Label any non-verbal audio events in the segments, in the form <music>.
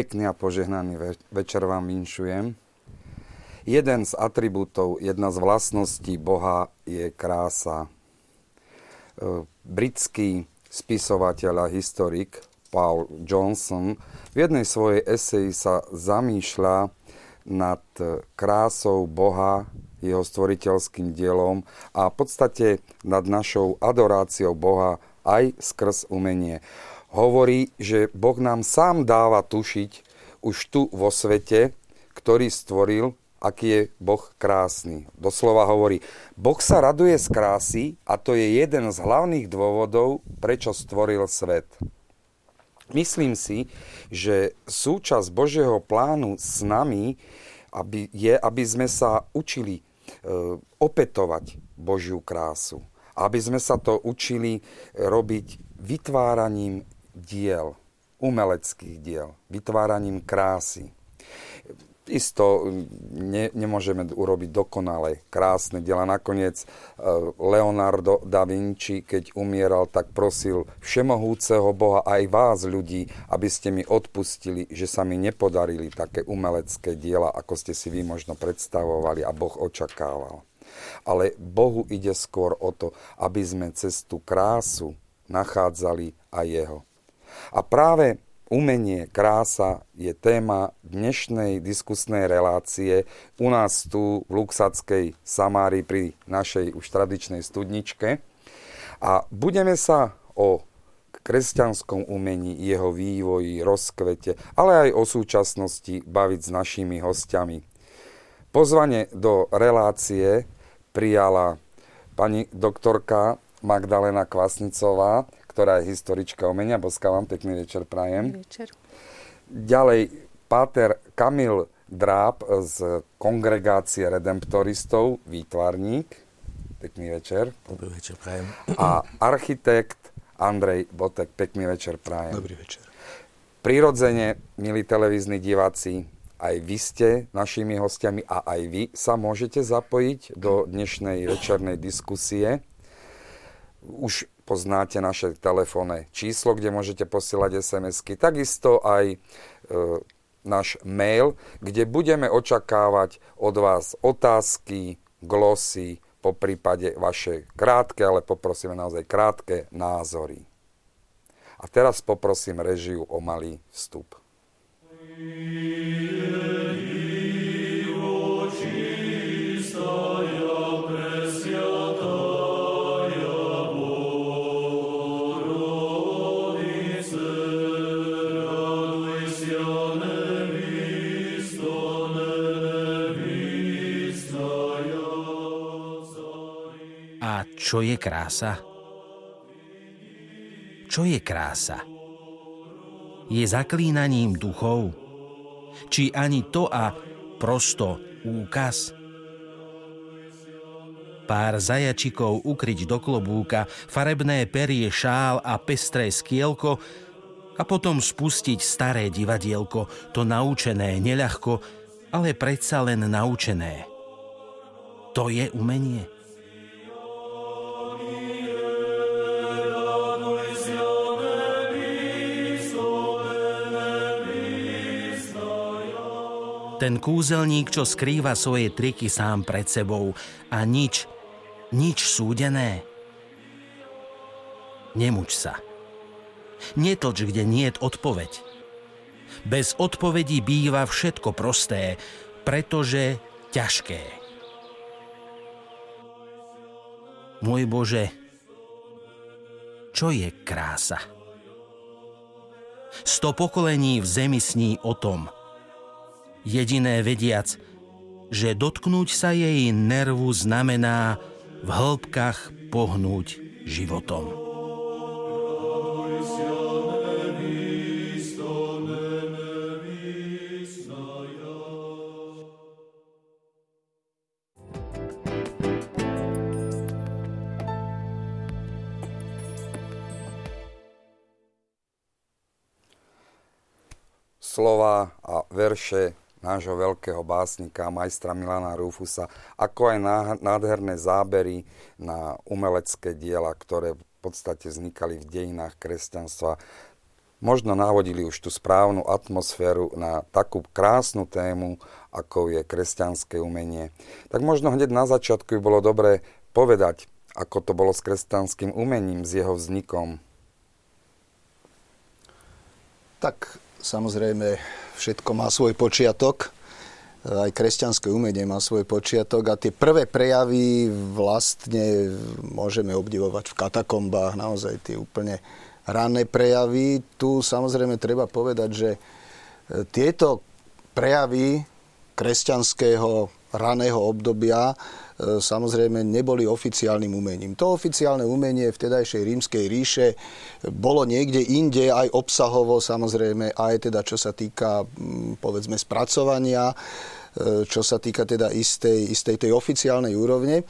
Pekný a požehnaný večer vám vinšujem. Jeden z atribútov, jedna z vlastností Boha je krása. E, britský spisovateľ a historik Paul Johnson v jednej svojej eseji sa zamýšľa nad krásou Boha, jeho stvoriteľským dielom a v podstate nad našou adoráciou Boha aj skrz umenie hovorí, že Boh nám sám dáva tušiť už tu vo svete, ktorý stvoril, aký je Boh krásny. Doslova hovorí, Boh sa raduje z krásy a to je jeden z hlavných dôvodov, prečo stvoril svet. Myslím si, že súčasť Božieho plánu s nami aby, je, aby sme sa učili e, opetovať Božiu krásu. Aby sme sa to učili robiť vytváraním diel, umeleckých diel, vytváraním krásy. Isto ne, nemôžeme urobiť dokonale krásne diela. Nakoniec e, Leonardo da Vinci, keď umieral, tak prosil všemohúceho Boha aj vás, ľudí, aby ste mi odpustili, že sa mi nepodarili také umelecké diela, ako ste si vy možno predstavovali a Boh očakával. Ale Bohu ide skôr o to, aby sme cez tú krásu nachádzali aj Jeho. A práve umenie, krása je téma dnešnej diskusnej relácie u nás tu v Luxackej Samári pri našej už tradičnej studničke. A budeme sa o kresťanskom umení, jeho vývoji, rozkvete, ale aj o súčasnosti baviť s našimi hostiami. Pozvanie do relácie prijala pani doktorka Magdalena Kvasnicová, ktorá je historička umenia. Boska vám, pekný večer prajem. Večer. Ďalej, páter Kamil Dráb z kongregácie redemptoristov, výtvarník. Pekný večer. Dobrý večer, prajem. A architekt Andrej Botek. Pekný večer, prajem. Dobrý večer. Prirodzene, milí televízni diváci, aj vy ste našimi hostiami a aj vy sa môžete zapojiť do dnešnej večernej diskusie. Už poznáte naše telefónne číslo, kde môžete posielať SMS-ky. Takisto aj e, náš mail, kde budeme očakávať od vás otázky, glosy, po prípade vaše krátke, ale poprosíme naozaj krátke názory. A teraz poprosím režiu o malý vstup. Yeah. Čo je krása? Čo je krása? Je zaklínaním duchov? Či ani to a prosto úkaz? Pár zajačikov ukryť do klobúka, farebné perie šál a pestré skielko a potom spustiť staré divadielko, to naučené neľahko, ale predsa len naučené. To je umenie. Ten kúzelník, čo skrýva svoje triky sám pred sebou a nič, nič súdené. Nemuč sa. Netlč, kde niet odpoveď. Bez odpovedí býva všetko prosté, pretože ťažké. Môj Bože, čo je krása? Sto pokolení v zemi sní o tom – jediné vediac, že dotknúť sa jej nervu znamená v hĺbkach pohnúť životom. slova a verše nášho veľkého básnika, majstra Milana Rufusa, ako aj nádherné zábery na umelecké diela, ktoré v podstate vznikali v dejinách kresťanstva. možno navodili už tú správnu atmosféru na takú krásnu tému, ako je kresťanské umenie. Tak možno hneď na začiatku by bolo dobré povedať, ako to bolo s kresťanským umením, s jeho vznikom. Tak samozrejme všetko má svoj počiatok aj kresťanské umenie má svoj počiatok a tie prvé prejavy vlastne môžeme obdivovať v katakombách, naozaj tie úplne ranné prejavy. Tu samozrejme treba povedať, že e, tieto prejavy kresťanského raného obdobia e, samozrejme neboli oficiálnym umením. To oficiálne umenie vtedajšej rímskej ríše bolo niekde inde, aj obsahovo samozrejme, aj teda čo sa týka povedzme spracovania E, čo sa týka teda istej, istej tej oficiálnej úrovne. E,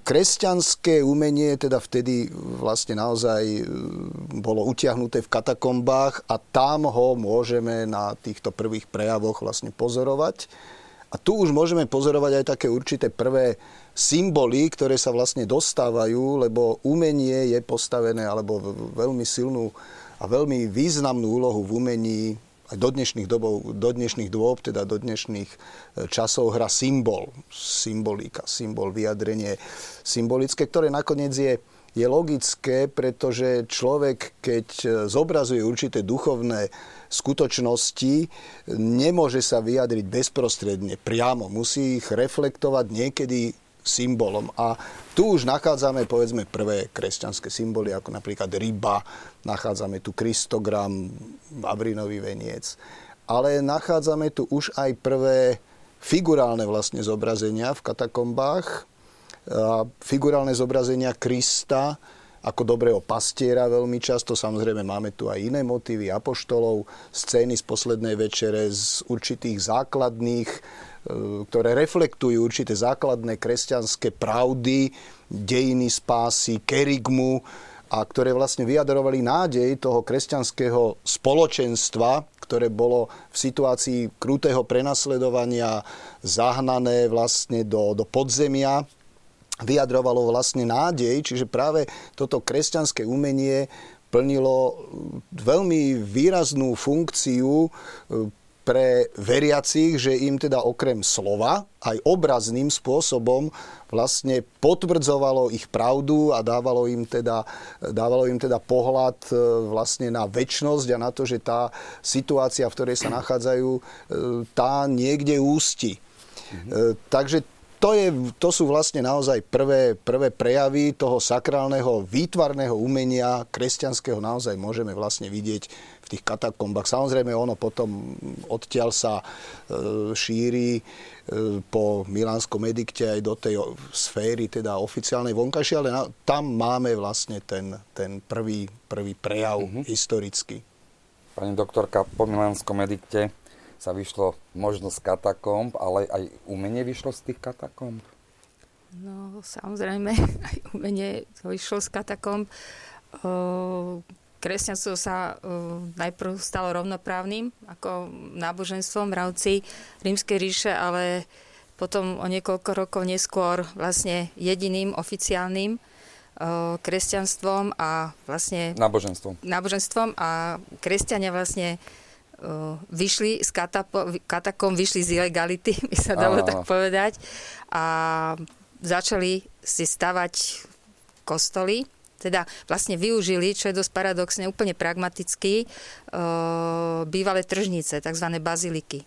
kresťanské umenie teda vtedy vlastne naozaj bolo utiahnuté v katakombách a tam ho môžeme na týchto prvých prejavoch vlastne pozorovať. A tu už môžeme pozorovať aj také určité prvé symboly, ktoré sa vlastne dostávajú, lebo umenie je postavené, alebo veľmi silnú a veľmi významnú úlohu v umení aj do dnešných, dobov, do dnešných dôb, teda do dnešných e, časov hra symbol, symbolika, symbol, vyjadrenie symbolické, ktoré nakoniec je, je logické, pretože človek, keď e, zobrazuje určité duchovné skutočnosti, nemôže sa vyjadriť bezprostredne, priamo. Musí ich reflektovať niekedy symbolom. A tu už nachádzame, povedzme, prvé kresťanské symboly, ako napríklad ryba, nachádzame tu Kristogram, Vavrinový veniec. Ale nachádzame tu už aj prvé figurálne vlastne zobrazenia v katakombách, figurálne zobrazenia Krista ako dobrého pastiera veľmi často. Samozrejme máme tu aj iné motívy apoštolov, scény z poslednej večere z určitých základných E, ktoré reflektujú určité základné kresťanské pravdy, dejiny spásy, kerigmu a ktoré vlastne vyjadrovali nádej toho kresťanského spoločenstva, ktoré bolo v situácii krutého prenasledovania zahnané vlastne do, do podzemia, vyjadrovalo vlastne nádej, čiže práve toto kresťanské umenie plnilo veľmi výraznú funkciu pre veriacich, že im teda okrem slova aj obrazným spôsobom vlastne potvrdzovalo ich pravdu a dávalo im teda, dávalo im teda pohľad e, vlastne na väčnosť a na to, že tá situácia, v ktorej sa nachádzajú, e, tá niekde ústi. Mhm. Takže to, je, to sú vlastne naozaj prvé, prvé prejavy toho sakrálneho výtvarného umenia kresťanského naozaj môžeme vlastne vidieť v tých katakombách. Samozrejme ono potom odtiaľ sa e, šíri e, po Milánskom edikte aj do tej sféry teda oficiálnej vonkajšej, ale tam máme vlastne ten, ten prvý, prvý prejav mm-hmm. historický. Pani doktorka, po Milánskom edikte sa vyšlo možno z katakomb, ale aj umenie vyšlo z tých katakomb? No, samozrejme, <laughs> aj umenie vyšlo z katakomb. Kresťanstvo sa najprv stalo rovnoprávnym ako náboženstvom v rámci Rímskej ríše, ale potom o niekoľko rokov neskôr vlastne jediným oficiálnym kresťanstvom a vlastne... Náboženstvom. Náboženstvom a kresťania vlastne vyšli z katakom, vyšli z ilegality, <laughs> by sa dalo tak povedať, a začali si stavať kostoly, teda vlastne využili, čo je dosť paradoxne, úplne pragmaticky, bývalé tržnice, tzv. baziliky.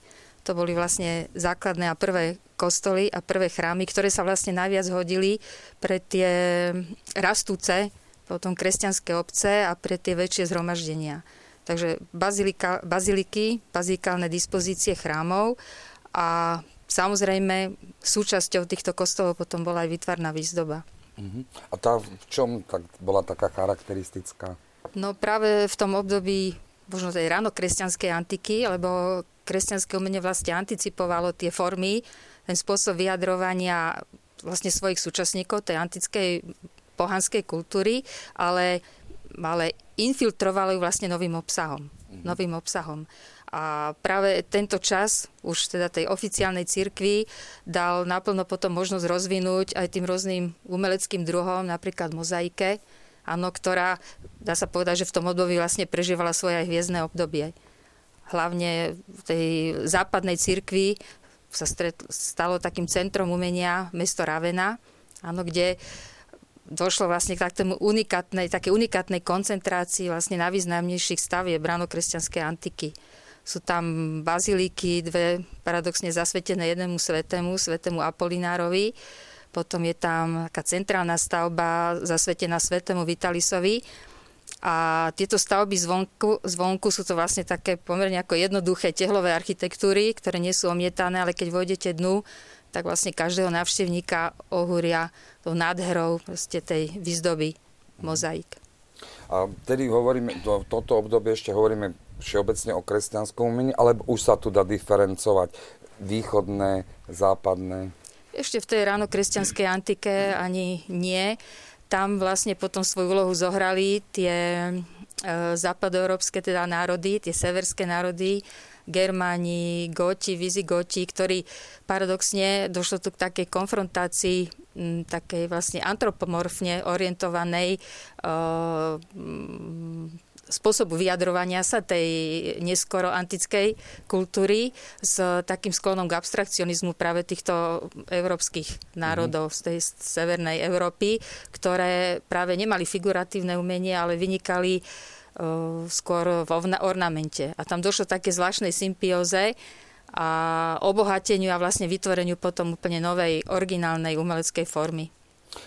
To boli vlastne základné a prvé kostoly a prvé chrámy, ktoré sa vlastne najviac hodili pre tie rastúce potom kresťanské obce a pre tie väčšie zhromaždenia. Takže bazilika, baziliky, bazikálne dispozície chrámov a samozrejme súčasťou týchto kostolov potom bola aj výtvarná výzdoba. Uh-huh. A tá v čom tak bola taká charakteristická? No práve v tom období možno tej ráno kresťanskej antiky, lebo kresťanské umenie vlastne anticipovalo tie formy, ten spôsob vyjadrovania vlastne svojich súčasníkov tej antickej pohanskej kultúry, ale ale infiltrovali ju vlastne novým obsahom. Mm-hmm. Novým obsahom. A práve tento čas už teda tej oficiálnej cirkvi dal naplno potom možnosť rozvinúť aj tým rôznym umeleckým druhom, napríklad mozaike, áno, ktorá, dá sa povedať, že v tom období vlastne prežívala svoje aj hviezdne obdobie. Hlavne v tej západnej cirkvi sa stalo takým centrom umenia mesto Ravena, áno, kde došlo vlastne k takému unikátnej, také unikátnej koncentrácii vlastne najvýznamnejších stavieb kresťanskej antiky. Sú tam baziliky, dve paradoxne zasvetené jednému svetému, svetému Apolinárovi. Potom je tam taká centrálna stavba zasvetená svetému Vitalisovi. A tieto stavby zvonku, zvonku sú to vlastne také pomerne ako jednoduché tehlové architektúry, ktoré nie sú omietané, ale keď vojdete dnu, tak vlastne každého návštevníka ohúria tou nádherou tej výzdoby mozaik. A tedy hovoríme, to, toto obdobie ešte hovoríme všeobecne o kresťanskom umení, alebo už sa tu dá diferencovať východné, západné? Ešte v tej ráno kresťanskej antike ani nie. Tam vlastne potom svoju úlohu zohrali tie e, západoeurópske teda národy, tie severské národy, Germáni, Goti, Vizigoti, ktorí paradoxne došlo tu k takej konfrontácii takej vlastne antropomorfne orientovanej spôsobu vyjadrovania sa tej neskoro antickej kultúry s takým sklonom k abstrakcionizmu práve týchto európskych národov mm-hmm. z tej severnej Európy, ktoré práve nemali figuratívne umenie, ale vynikali skôr v ornamente. A tam došlo také zvláštnej symbióze a obohateniu a vlastne vytvoreniu potom úplne novej, originálnej umeleckej formy.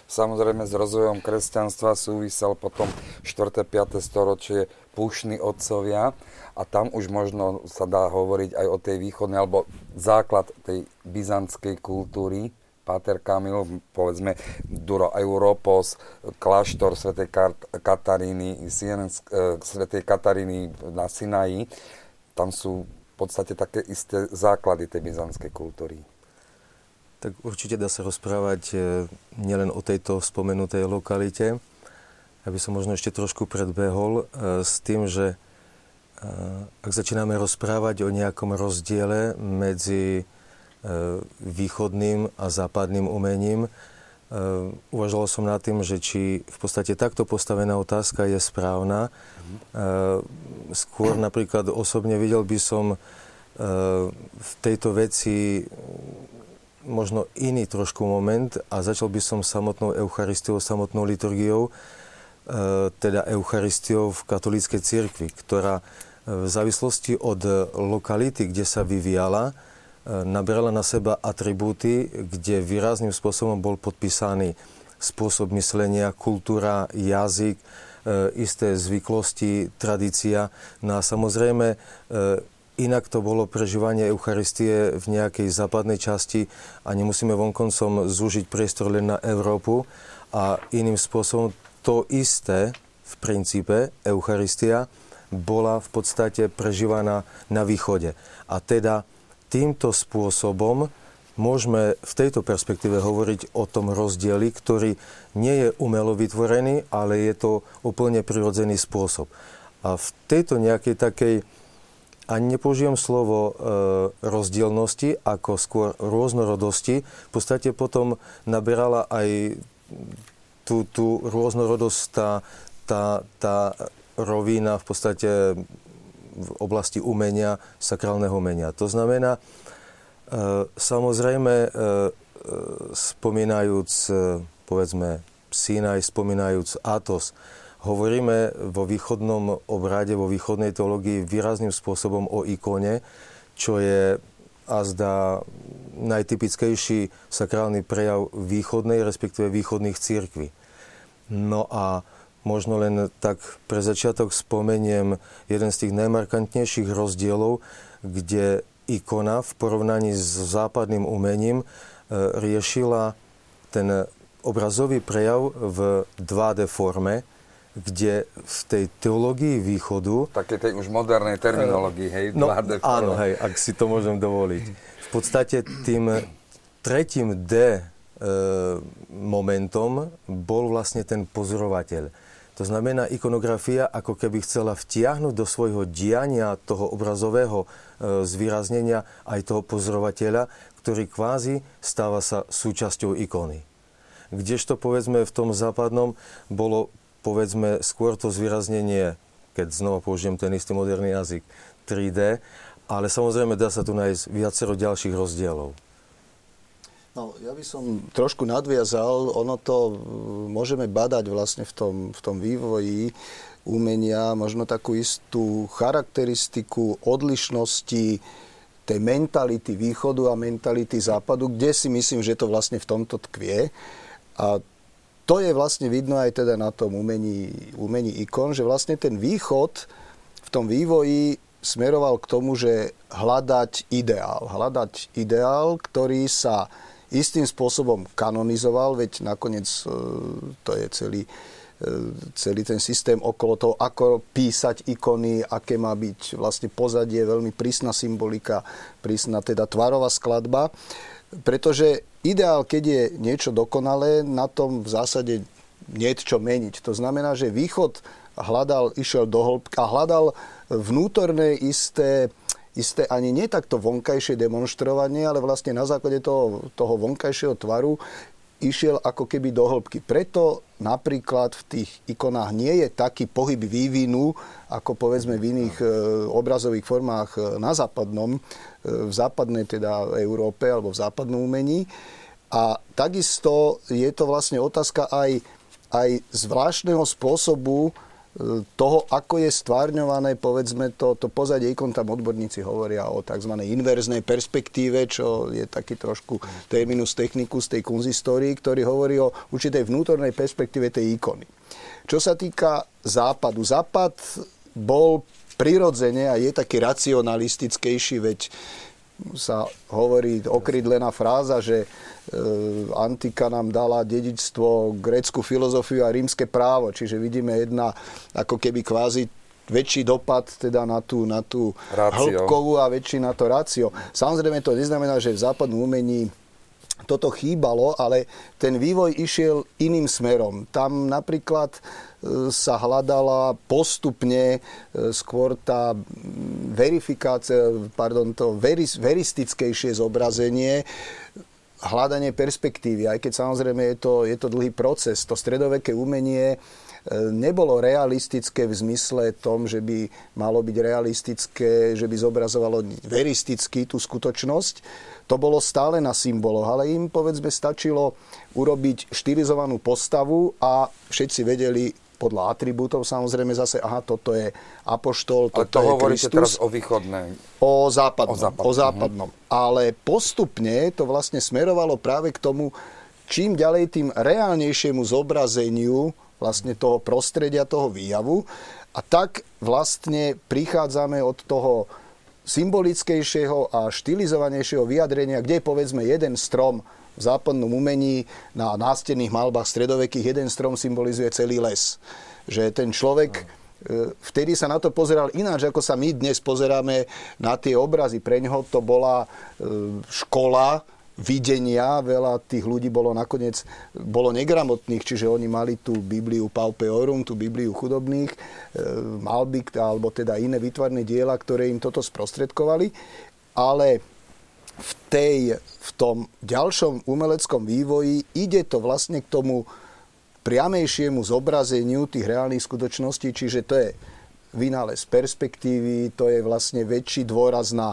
Samozrejme s rozvojom kresťanstva súvisel potom 4. 5. storočie púšni otcovia a tam už možno sa dá hovoriť aj o tej východnej, alebo základ tej byzantskej kultúry, Páter Kamil, povedzme Duro Europos, kláštor svätej Kataríny, Siensk, e, svätej Kataríny na Sinaji. Tam sú v podstate také isté základy tej byzantskej kultúry. Tak určite dá sa rozprávať e, nielen o tejto spomenutej lokalite. Ja by som možno ešte trošku predbehol e, s tým, že ak začíname rozprávať o nejakom rozdiele medzi východným a západným umením. E, uvažoval som nad tým, že či v podstate takto postavená otázka je správna. E, skôr napríklad osobne videl by som v tejto veci možno iný trošku moment a začal by som samotnou Eucharistiou, samotnou liturgiou, teda Eucharistiou v katolíckej cirkvi, ktorá v závislosti od lokality, kde sa vyvíjala, naberala na seba atribúty, kde výrazným spôsobom bol podpísaný spôsob myslenia, kultúra, jazyk, e, isté zvyklosti, tradícia. No a samozrejme, e, inak to bolo prežívanie Eucharistie v nejakej západnej časti a nemusíme vonkoncom zúžiť priestor len na Európu a iným spôsobom to isté v princípe Eucharistia bola v podstate prežívaná na východe. A teda týmto spôsobom môžeme v tejto perspektíve hovoriť o tom rozdieli, ktorý nie je umelo vytvorený, ale je to úplne prirodzený spôsob. A v tejto nejakej takej, ani nepoužijem slovo e, rozdielnosti, ako skôr rôznorodosti, v podstate potom naberala aj tú, tú rôznorodosť, tá, tá, tá rovina v podstate v oblasti umenia, sakrálneho umenia. To znamená, e, samozrejme, e, e, spomínajúc, povedzme, Sinaj, spomínajúc Atos, hovoríme vo východnom obrade, vo východnej teológii výrazným spôsobom o ikone, čo je azda najtypickejší sakrálny prejav východnej, respektíve východných církví. No a Možno len tak pre začiatok spomeniem jeden z tých najmarkantnejších rozdielov, kde ikona v porovnaní s západným umením e, riešila ten obrazový prejav v 2D forme, kde v tej teológii východu... Také tej už modernej terminológii, hej, no, 2D forme. Áno, hej, ak si to môžem dovoliť. V podstate tým tretím D e, momentom bol vlastne ten pozorovateľ to znamená, ikonografia ako keby chcela vtiahnuť do svojho diania toho obrazového e, zvýraznenia aj toho pozorovateľa, ktorý kvázi stáva sa súčasťou ikony. Kdežto povedzme v tom západnom bolo povedzme skôr to zvýraznenie, keď znova použijem ten istý moderný jazyk, 3D, ale samozrejme dá sa tu nájsť viacero ďalších rozdielov. No, ja by som trošku nadviazal, ono to môžeme badať vlastne v tom, v tom vývoji umenia, možno takú istú charakteristiku odlišnosti tej mentality východu a mentality západu, kde si myslím, že to vlastne v tomto tkvie. A to je vlastne vidno aj teda na tom umení, umení ikon, že vlastne ten východ v tom vývoji smeroval k tomu, že hľadať ideál. Hľadať ideál, ktorý sa istým spôsobom kanonizoval, veď nakoniec e, to je celý, e, celý ten systém okolo toho, ako písať ikony, aké má byť vlastne pozadie, veľmi prísna symbolika, prísna teda tvarová skladba. Pretože ideál, keď je niečo dokonalé, na tom v zásade niečo meniť. To znamená, že východ hľadal, išiel do hĺbky a hľadal vnútorné isté isté ani nie takto vonkajšie demonstrovanie, ale vlastne na základe toho, toho vonkajšieho tvaru išiel ako keby do hĺbky. Preto napríklad v tých ikonách nie je taký pohyb vývinu, ako povedzme v iných e, obrazových formách e, na západnom, e, v západnej teda Európe alebo v západnom umení. A takisto je to vlastne otázka aj, aj zvláštneho spôsobu toho, ako je stvárňované, povedzme, to, to pozadie ikon, tam odborníci hovoria o tzv. inverznej perspektíve, čo je taký trošku terminus technicus tej kunzistórii, ktorý hovorí o určitej vnútornej perspektíve tej ikony. Čo sa týka západu, západ bol prirodzene a je taký racionalistickejší, veď sa hovorí okrydlená fráza, že e, antika nám dala dedičstvo grécku filozofiu a rímske právo. Čiže vidíme jedna ako keby kvázi väčší dopad teda na tú, na tú hĺbkovú a väčší na to rácio. Samozrejme to neznamená, že v západnom umení toto chýbalo, ale ten vývoj išiel iným smerom. Tam napríklad sa hľadala postupne e, skôr tá verifikácia, pardon, to veris, veristickejšie zobrazenie, hľadanie perspektívy, aj keď samozrejme je to, je to dlhý proces. To stredoveké umenie e, nebolo realistické v zmysle tom, že by malo byť realistické, že by zobrazovalo veristicky tú skutočnosť. To bolo stále na symboloch, ale im povedzme stačilo urobiť štilizovanú postavu a všetci vedeli, podľa atribútov samozrejme zase, aha, toto je apoštol, toto Ale to je hovoríte Kristus. teraz o východnej. O západnom. O západnom. O západnom. Uh-huh. Ale postupne to vlastne smerovalo práve k tomu, čím ďalej tým reálnejšiemu zobrazeniu vlastne toho prostredia, toho výjavu. A tak vlastne prichádzame od toho symbolickejšieho a štilizovanejšieho vyjadrenia, kde je povedzme jeden strom v západnom umení na nástenných malbách stredovekých jeden strom symbolizuje celý les. Že ten človek e, vtedy sa na to pozeral ináč, ako sa my dnes pozeráme na tie obrazy. Pre ňoho to bola e, škola videnia, veľa tých ľudí bolo nakoniec bolo negramotných, čiže oni mali tú Bibliu Paupeorum, tú Bibliu chudobných, e, alebo teda iné vytvarné diela, ktoré im toto sprostredkovali. Ale v, tej, v tom ďalšom umeleckom vývoji ide to vlastne k tomu priamejšiemu zobrazeniu tých reálnych skutočností, čiže to je vynález perspektívy, to je vlastne väčší dôraz na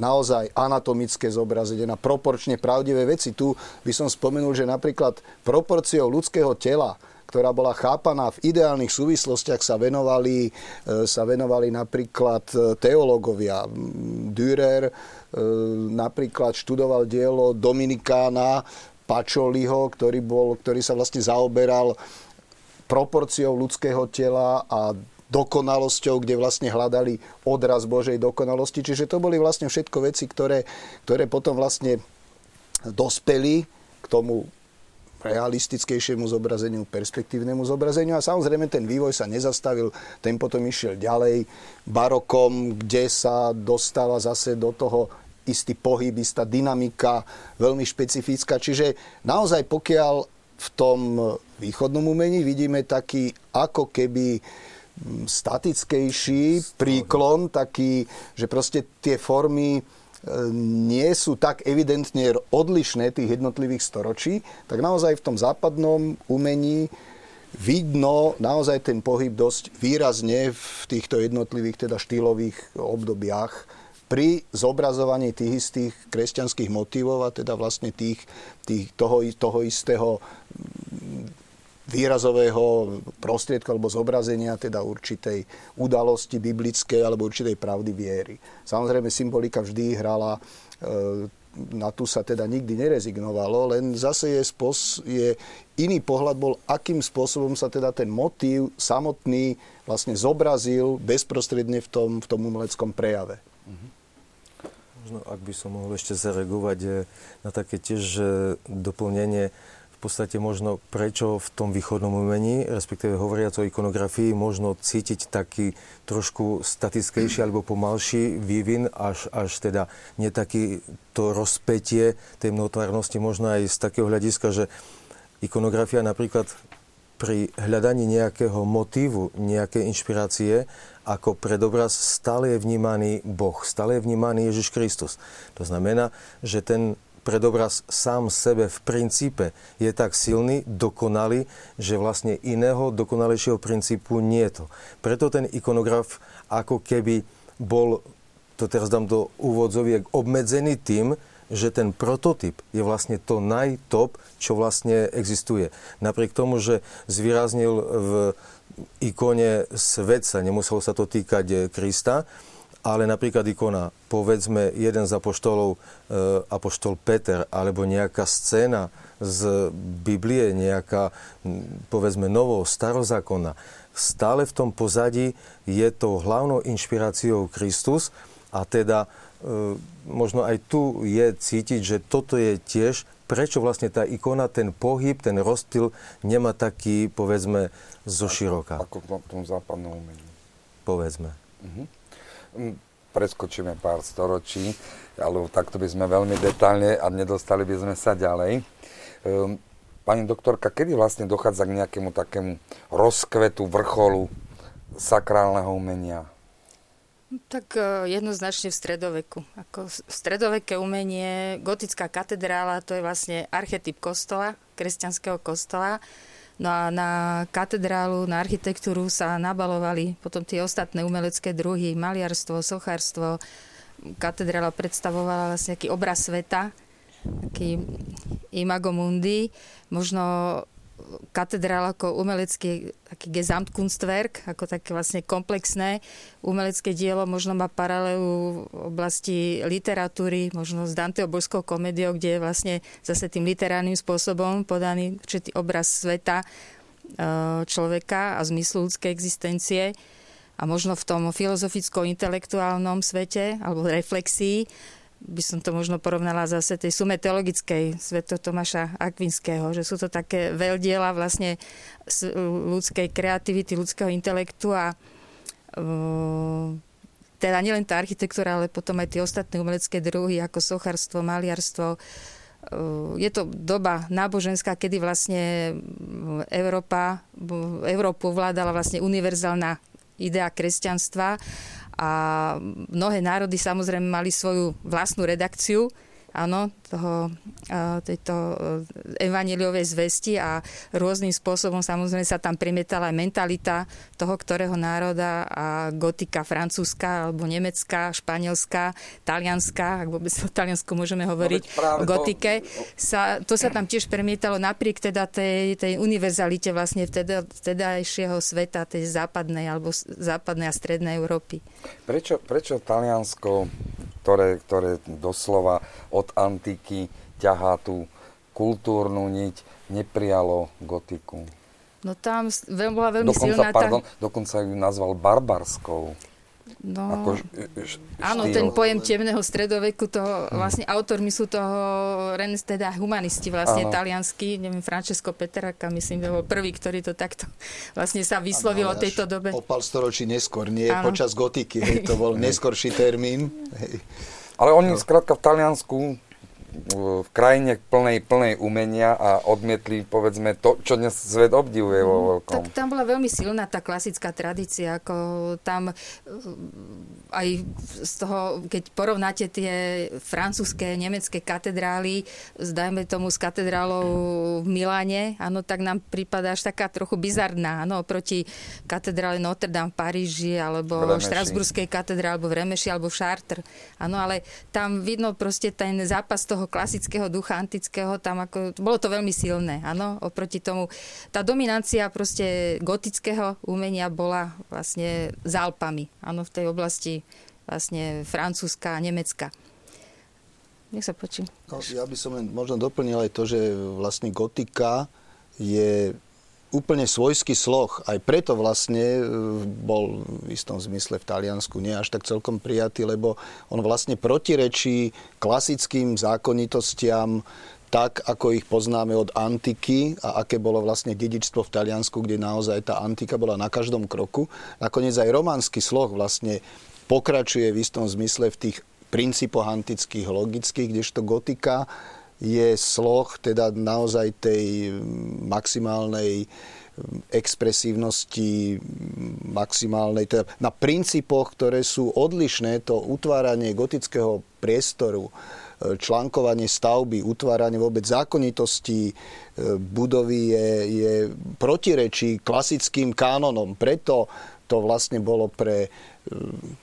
naozaj anatomické zobrazenie, na proporčne pravdivé veci. Tu by som spomenul, že napríklad proporciou ľudského tela ktorá bola chápaná v ideálnych súvislostiach, sa venovali, e, sa venovali napríklad e, teológovia. Dürer napríklad študoval dielo Dominikána Pačoliho, ktorý, bol, ktorý sa vlastne zaoberal proporciou ľudského tela a dokonalosťou, kde vlastne hľadali odraz Božej dokonalosti. Čiže to boli vlastne všetko veci, ktoré, ktoré potom vlastne dospeli k tomu realistickejšiemu zobrazeniu, perspektívnemu zobrazeniu a samozrejme ten vývoj sa nezastavil, ten potom išiel ďalej barokom, kde sa dostáva zase do toho istý pohyb, istá dynamika, veľmi špecifická. Čiže naozaj pokiaľ v tom východnom umení vidíme taký ako keby mm, statickejší príklon, taký, že proste tie formy nie sú tak evidentne odlišné tých jednotlivých storočí, tak naozaj v tom západnom umení vidno naozaj ten pohyb dosť výrazne v týchto jednotlivých teda štýlových obdobiach pri zobrazovaní tých istých kresťanských motivov a teda vlastne tých, tých, toho, toho istého výrazového prostriedku alebo zobrazenia teda určitej udalosti biblickej alebo určitej pravdy viery. Samozrejme, symbolika vždy hrala e, na tu sa teda nikdy nerezignovalo, len zase je, spos, je iný pohľad bol, akým spôsobom sa teda ten motív samotný vlastne zobrazil bezprostredne v tom, v tom umeleckom prejave. Mm-hmm. Možno, ak by som mohol ešte zareagovať eh, na také tiež eh, doplnenie, v podstate možno prečo v tom východnom umení, respektíve hovoriac o ikonografii, možno cítiť taký trošku statickejší alebo pomalší vývin, až, až teda nie taký to rozpetie tej mnohotvárnosti, možno aj z takého hľadiska, že ikonografia napríklad pri hľadaní nejakého motívu, nejakej inšpirácie, ako predobraz stále je vnímaný Boh, stále je vnímaný Ježiš Kristus. To znamená, že ten predobraz sám sebe v princípe je tak silný, dokonalý, že vlastne iného dokonalejšieho princípu nie je to. Preto ten ikonograf ako keby bol, to teraz dám do úvodzoviek, obmedzený tým, že ten prototyp je vlastne to najtop, čo vlastne existuje. Napriek tomu, že zvýraznil v ikone svetca, nemuselo sa to týkať eh, Krista, ale napríklad ikona, povedzme, jeden z apoštolov, e, apoštol Peter, alebo nejaká scéna z Biblie, nejaká, povedzme, nového starozákona, stále v tom pozadí je tou hlavnou inšpiráciou Kristus a teda e, možno aj tu je cítiť, že toto je tiež prečo vlastne tá ikona, ten pohyb, ten rozptyl nemá taký, povedzme, zo široka. Ako v tom západnom umení. Povedzme. Uh-huh. Preskočíme pár storočí, ale takto by sme veľmi detálne a nedostali by sme sa ďalej. Um, pani doktorka, kedy vlastne dochádza k nejakému takému rozkvetu, vrcholu sakrálneho umenia? Tak e, jednoznačne v stredoveku. Ako stredoveké umenie, gotická katedrála, to je vlastne archetyp kostola, kresťanského kostola. No a na katedrálu, na architektúru sa nabalovali potom tie ostatné umelecké druhy, maliarstvo, sochárstvo. Katedrála predstavovala vlastne nejaký obraz sveta, taký imago mundi. Možno katedrál ako umelecký taký Gesamtkunstwerk, ako také vlastne komplexné umelecké dielo, možno má paralelu v oblasti literatúry, možno s Danteho božskou komédiou, kde je vlastne zase tým literárnym spôsobom podaný určitý obraz sveta e, človeka a zmyslu ľudskej existencie. A možno v tom filozoficko-intelektuálnom svete alebo reflexii by som to možno porovnala zase tej sume teologickej sveto Tomáša Akvinského, že sú to také veľdiela vlastne ľudskej kreativity, ľudského intelektu a teda nielen tá architektúra, ale potom aj tie ostatné umelecké druhy, ako sochárstvo, maliarstvo. Je to doba náboženská, kedy vlastne Európa, Európu vládala vlastne univerzálna idea kresťanstva a mnohé národy samozrejme mali svoju vlastnú redakciu, áno, toho, tejto e, evaneliovej zvesti a rôznym spôsobom samozrejme sa tam premietala aj mentalita toho, ktorého národa a gotika francúzska alebo nemecká, španielská, talianská, ak vôbec o Taliansku môžeme hovoriť, no, gotike, to... Sa, to sa tam tiež premietalo napriek teda tej, tej univerzalite vlastne vteda, vtedajšieho sveta, tej západnej alebo západnej a strednej Európy. Prečo, prečo Taliansko ktoré, ktoré doslova od antiky ťahá tú kultúrnu niť, neprijalo gotiku. No tam bola veľmi dokonca, silná tá... Pardon, dokonca ju nazval barbarskou. No, ako štýl. áno, ten pojem temného stredoveku, toho, hmm. vlastne autormi sú toho Renes, teda humanisti vlastne áno. talianskí, neviem, Francesco Petraka, myslím, bol prvý, ktorý to takto <laughs> vlastne sa vyslovil o tejto dobe. O pár storočí neskôr, nie áno. počas gotiky, hej, to bol <laughs> neskorší termín. Hej. Ale oni skrátka v Taliansku v krajine plnej, plnej umenia a odmietli, povedzme, to, čo dnes svet obdivuje vo mhm. veľkom. Tak tam bola veľmi silná tá klasická tradícia, ako tam aj z toho, keď porovnáte tie francúzske, nemecké katedrály, zdajme tomu s katedrálou v Miláne, áno, tak nám prípada až taká trochu bizarná, áno, oproti katedrále Notre Dame v Paríži, alebo v Štrasburskej katedrále, alebo v Remeši, alebo v Chartres. Áno, ale tam vidno proste ten zápas toho klasického ducha antického, tam ako, bolo to veľmi silné, áno, oproti tomu. Tá dominancia proste gotického umenia bola vlastne s Alpami, áno, v tej oblasti vlastne Francúzska a Nemecka. Nech sa počím. No, ja by som len možno doplnil aj to, že vlastne gotika je úplne svojský sloh. Aj preto vlastne e, bol v istom zmysle v Taliansku nie až tak celkom prijatý, lebo on vlastne protirečí klasickým zákonitostiam tak, ako ich poznáme od antiky a aké bolo vlastne dedičstvo v Taliansku, kde naozaj tá antika bola na každom kroku. Nakoniec aj románsky sloh vlastne pokračuje v istom zmysle v tých princípoch antických, logických, kdežto gotika je sloh teda naozaj tej maximálnej expresívnosti, maximálnej, teda na princípoch, ktoré sú odlišné, to utváranie gotického priestoru, článkovanie stavby, utváranie vôbec zákonitosti e, budovy je, je protirečí klasickým kánonom. Preto to vlastne bolo pre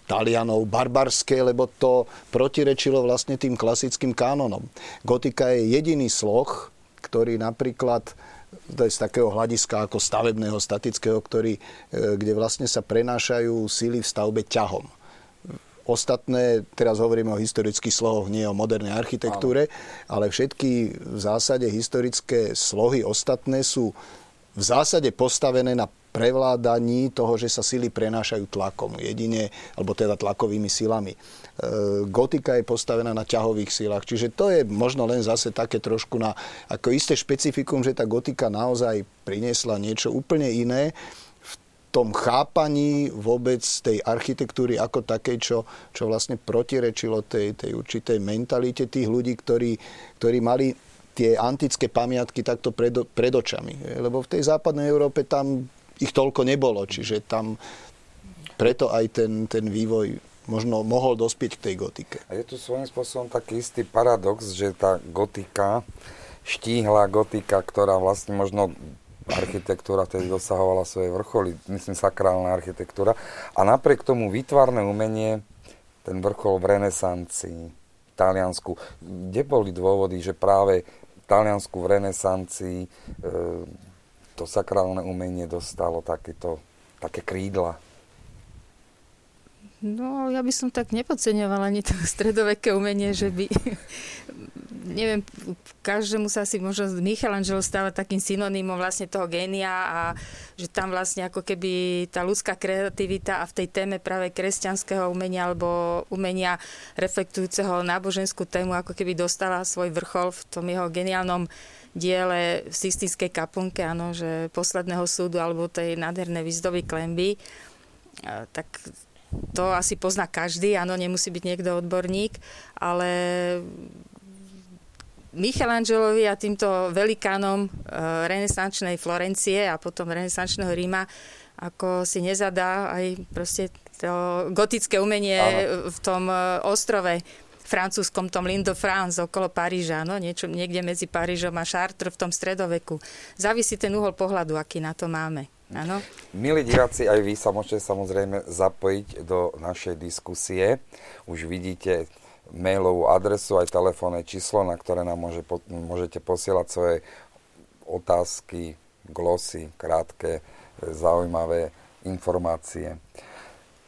Talianov barbarské, lebo to protirečilo vlastne tým klasickým kánonom. Gotika je jediný sloh, ktorý napríklad to je z takého hľadiska ako stavebného, statického, ktorý, e, kde vlastne sa prenášajú síly v stavbe ťahom. Ostatné, teraz hovoríme o historických slohoch, nie o modernej architektúre, ale všetky v zásade historické slohy ostatné sú v zásade postavené na prevládaní toho, že sa sily prenášajú tlakom, jedine, alebo teda tlakovými silami. E, gotika je postavená na ťahových silách, čiže to je možno len zase také trošku na ako isté špecifikum, že tá gotika naozaj priniesla niečo úplne iné v tom chápaní vôbec tej architektúry ako takej, čo, čo vlastne protirečilo tej, tej určitej mentalite tých ľudí, ktorí, ktorí mali tie antické pamiatky takto pred, pred očami. Lebo v tej západnej Európe tam ich toľko nebolo, čiže tam preto aj ten, ten vývoj možno mohol dospieť k tej gotike. A je tu svojím spôsobom taký istý paradox, že tá gotika, štíhla gotika, ktorá vlastne možno architektúra vtedy dosahovala svoje vrcholy, myslím sakrálna architektúra, a napriek tomu výtvarné umenie, ten vrchol v renesancii, v Taliansku, kde boli dôvody, že práve v Taliansku v renesancii e, to sakrálne umenie dostalo takéto, také krídla? No, ja by som tak nepodceňovala ani to <laughs> stredoveké umenie, že by... neviem, každému sa asi možno Michelangelo stáva takým synonymom vlastne toho génia a že tam vlastne ako keby tá ľudská kreativita a v tej téme práve kresťanského umenia alebo umenia reflektujúceho náboženskú tému ako keby dostala svoj vrchol v tom jeho geniálnom diele v Sistinskej kaplnke, áno, že posledného súdu alebo tej nádhernej výzdoby klemby, tak to asi pozná každý, áno, nemusí byť niekto odborník, ale Michelangelovi a týmto velikánom e, renesančnej Florencie a potom renesančného Ríma ako si nezadá aj proste to gotické umenie Aha. v tom e, ostrove francúzskom tom Lindo France okolo Paríža, no, niečo, niekde medzi Parížom a Chartres v tom stredoveku. Závisí ten uhol pohľadu, aký na to máme. Áno. Milí diváci, aj vy sa môžete samozrejme zapojiť do našej diskusie. Už vidíte mailovú adresu, aj telefónne číslo, na ktoré nám môže, môžete posielať svoje otázky, glosy, krátke, zaujímavé informácie.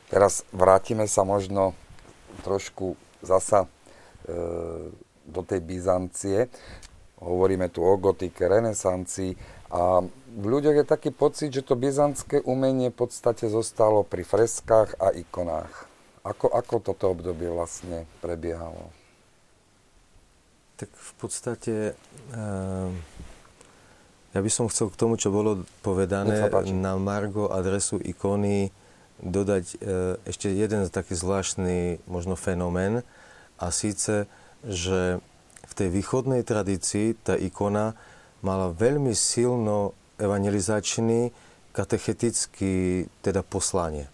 Teraz vrátime sa možno trošku zasa e, do tej Byzancie. Hovoríme tu o gotike, renesancii a v ľuďoch je taký pocit, že to byzantské umenie v podstate zostalo pri freskách a ikonách. Ako, ako toto obdobie vlastne prebiehalo? Tak v podstate e, ja by som chcel k tomu, čo bolo povedané na Margo adresu ikony dodať e, ešte jeden taký zvláštny možno fenomén a síce, že v tej východnej tradícii tá ikona mala veľmi silno evangelizačný, katechetický teda poslanie.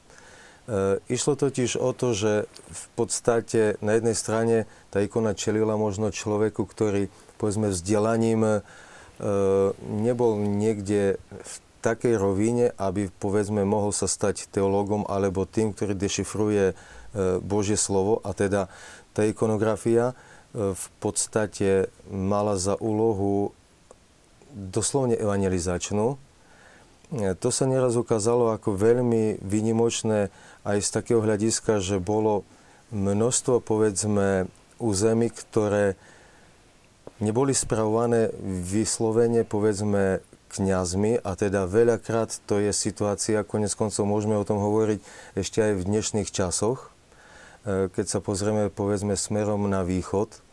E, išlo totiž o to, že v podstate na jednej strane tá ikona čelila možno človeku, ktorý povedzme vzdelaním e, nebol niekde v takej rovine, aby povedzme mohol sa stať teológom alebo tým, ktorý dešifruje e, Božie slovo a teda tá ikonografia v podstate mala za úlohu doslovne evangelizačnú. E, to sa nieraz ukázalo ako veľmi vynimočné aj z takého hľadiska, že bolo množstvo, povedzme, území, ktoré neboli spravované vyslovene, povedzme, kňazmi. A teda veľakrát to je situácia, konec koncov môžeme o tom hovoriť ešte aj v dnešných časoch, e, keď sa pozrieme, povedzme, smerom na východ,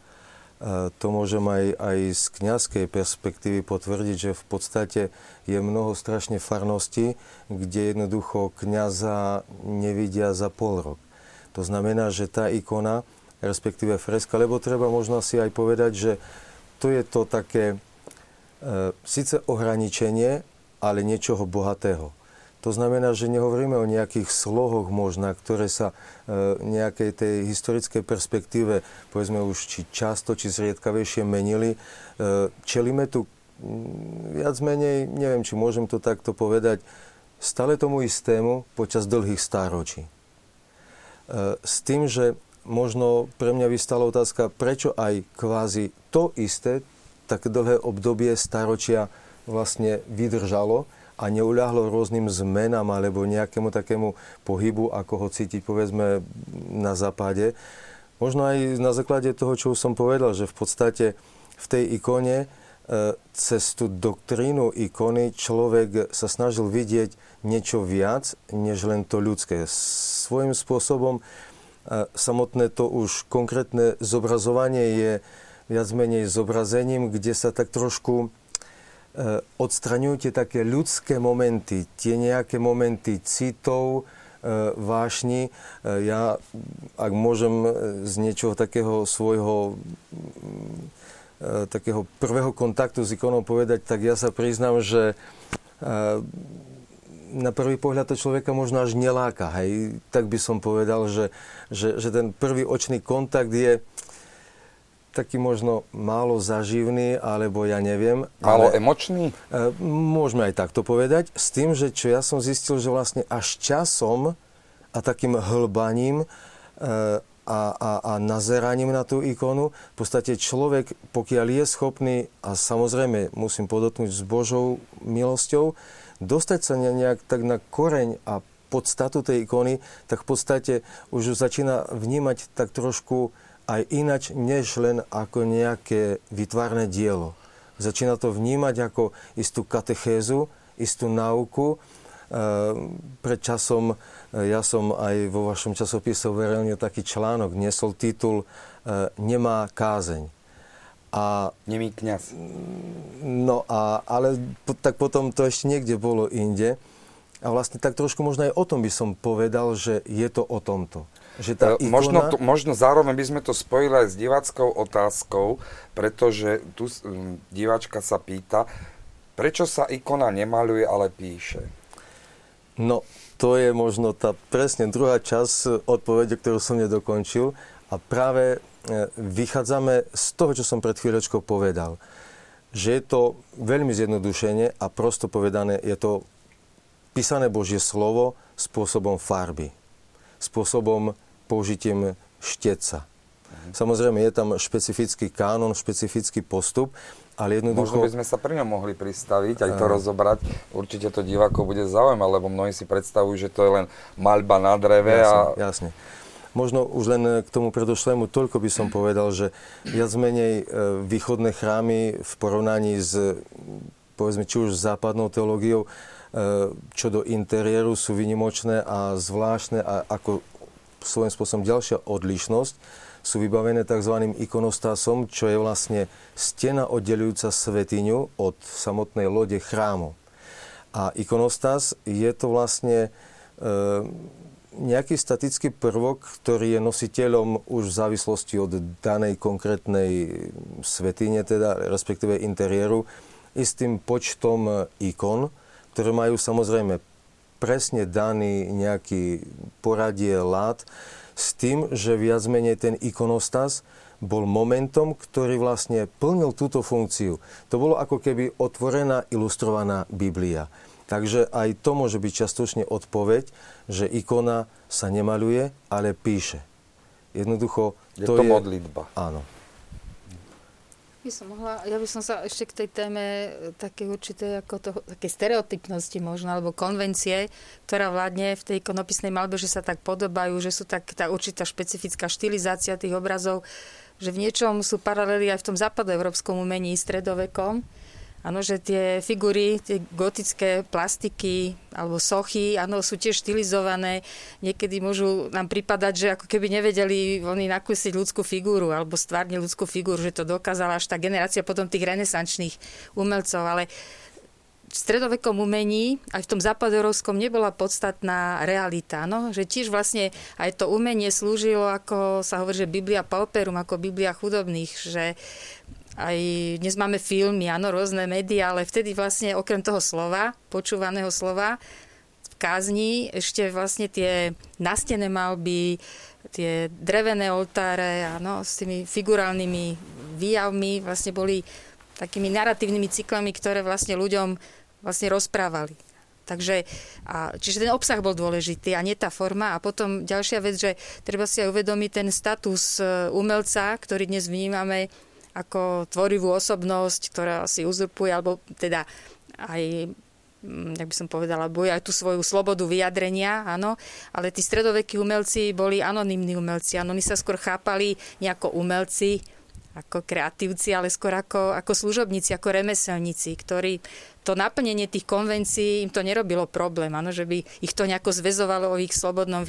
to môžem aj, aj z kňazskej perspektívy potvrdiť, že v podstate je mnoho strašne farností, kde jednoducho kňaza nevidia za pol rok. To znamená, že tá ikona, respektíve freska, lebo treba možno si aj povedať, že to je to také e, síce ohraničenie, ale niečoho bohatého. To znamená, že nehovoríme o nejakých slohoch možná, ktoré sa e, nejakej tej historickej perspektíve, povedzme už či často, či zriedkavejšie menili. E, čelíme tu viac menej, neviem, či môžem to takto povedať, stále tomu istému počas dlhých stáročí. E, s tým, že možno pre mňa vystala otázka, prečo aj kvázi to isté, tak dlhé obdobie staročia vlastne vydržalo a neuľahlo rôznym zmenám alebo nejakému takému pohybu, ako ho cítiť povedzme na západe. Možno aj na základe toho, čo už som povedal, že v podstate v tej ikone E, cez tú doktrínu ikony človek sa snažil vidieť niečo viac, než len to ľudské. Svojím spôsobom e, samotné to už konkrétne zobrazovanie je viac menej zobrazením, kde sa tak trošku odstraňujú tie také ľudské momenty, tie nejaké momenty citov, vášni. Ja, ak môžem z niečoho takého svojho takého prvého kontaktu s ikonou povedať, tak ja sa priznám, že na prvý pohľad to človeka možno až neláka. Hej. Tak by som povedal, že, že, že ten prvý očný kontakt je taký možno málo zaživný, alebo ja neviem. Málo ale, emočný? E, môžeme aj takto povedať. S tým, že čo ja som zistil, že vlastne až časom a takým hlbaním a, a, a nazeraním na tú ikonu. V podstate človek, pokiaľ je schopný, a samozrejme musím podotknúť s Božou milosťou, dostať sa nejak tak na koreň a podstatu tej ikony, tak v podstate už začína vnímať tak trošku aj inač, než len ako nejaké vytvárne dielo. Začína to vnímať ako istú katechézu, istú náuku. E, pred časom ja som aj vo vašom časopise uverejnil taký článok, niesol titul e, Nemá kázeň. A, Nemý kniaz. No a, ale tak potom to ešte niekde bolo inde. A vlastne tak trošku možno aj o tom by som povedal, že je to o tomto. Že tá e, ikona... možno, to, možno zároveň by sme to spojili aj s diváckou otázkou, pretože tu diváčka sa pýta, prečo sa ikona nemaluje, ale píše? No, to je možno tá presne druhá časť odpovede, ktorú som nedokončil. A práve e, vychádzame z toho, čo som pred chvíľočkou povedal. Že je to veľmi zjednodušene a prosto povedané, je to písané Božie slovo spôsobom farby. Spôsobom použitím šteca. Mhm. Samozrejme, je tam špecifický kánon, špecifický postup, ale jednoducho... Možno by sme sa pri ňom mohli pristaviť, aj to rozobrať. Určite to divákov bude zaujímať, lebo mnohí si predstavujú, že to je len maľba na dreve. Jasne, a... jasne. Možno už len k tomu predošlému toľko by som povedal, že viac menej e, východné chrámy v porovnaní s, povedzme, či už západnou teológiou, čo do interiéru sú vynimočné a zvláštne a ako svojím spôsobom ďalšia odlišnosť sú vybavené tzv. ikonostásom, čo je vlastne stena oddelujúca svetiňu od samotnej lode chrámu. A ikonostás je to vlastne e, nejaký statický prvok, ktorý je nositeľom už v závislosti od danej konkrétnej svetine, teda respektíve interiéru, istým počtom ikon, ktoré majú samozrejme presne daný nejaký poradie lát, s tým, že viac menej ten ikonostas bol momentom, ktorý vlastne plnil túto funkciu. To bolo ako keby otvorená, ilustrovaná Biblia. Takže aj to môže byť častočne odpoveď, že ikona sa nemaluje, ale píše. Jednoducho... Je to, to je modlitba. Áno. By som mohla, ja by som sa ešte k tej téme e, také určité ako to, také stereotypnosti možno, alebo konvencie, ktorá vládne v tej ikonopisnej malbe, že sa tak podobajú, že sú tak tá určitá špecifická štilizácia tých obrazov, že v niečom sú paralely aj v tom západoeurópskom umení stredovekom, Áno, že tie figúry, tie gotické plastiky alebo sochy, áno, sú tiež štilizované. Niekedy môžu nám pripadať, že ako keby nevedeli oni nakúsiť ľudskú figúru alebo stvárniť ľudskú figúru, že to dokázala až tá generácia potom tých renesančných umelcov. Ale v stredovekom umení, aj v tom západoeurópskom, nebola podstatná realita. No? Že tiež vlastne aj to umenie slúžilo, ako sa hovorí, že Biblia pauperum, ako Biblia chudobných, že aj dnes máme filmy, áno, rôzne médiá, ale vtedy vlastne okrem toho slova, počúvaného slova, v kázni ešte vlastne tie nastené malby, tie drevené oltáre, áno, s tými figurálnymi výjavmi vlastne boli takými narratívnymi cyklami, ktoré vlastne ľuďom vlastne rozprávali. Takže, a, čiže ten obsah bol dôležitý a nie tá forma. A potom ďalšia vec, že treba si aj uvedomiť ten status e, umelca, ktorý dnes vnímame ako tvorivú osobnosť, ktorá si uzurpuje, alebo teda aj mm, jak by som povedala, boja aj tú svoju slobodu vyjadrenia, áno, ale tí stredovekí umelci boli anonimní umelci, áno, oni sa skôr chápali nejako umelci, ako kreatívci, ale skôr ako, ako služobníci, ako remeselníci, ktorí to naplnenie tých konvencií im to nerobilo problém, áno, že by ich to nejako zväzovalo o ich slobodnom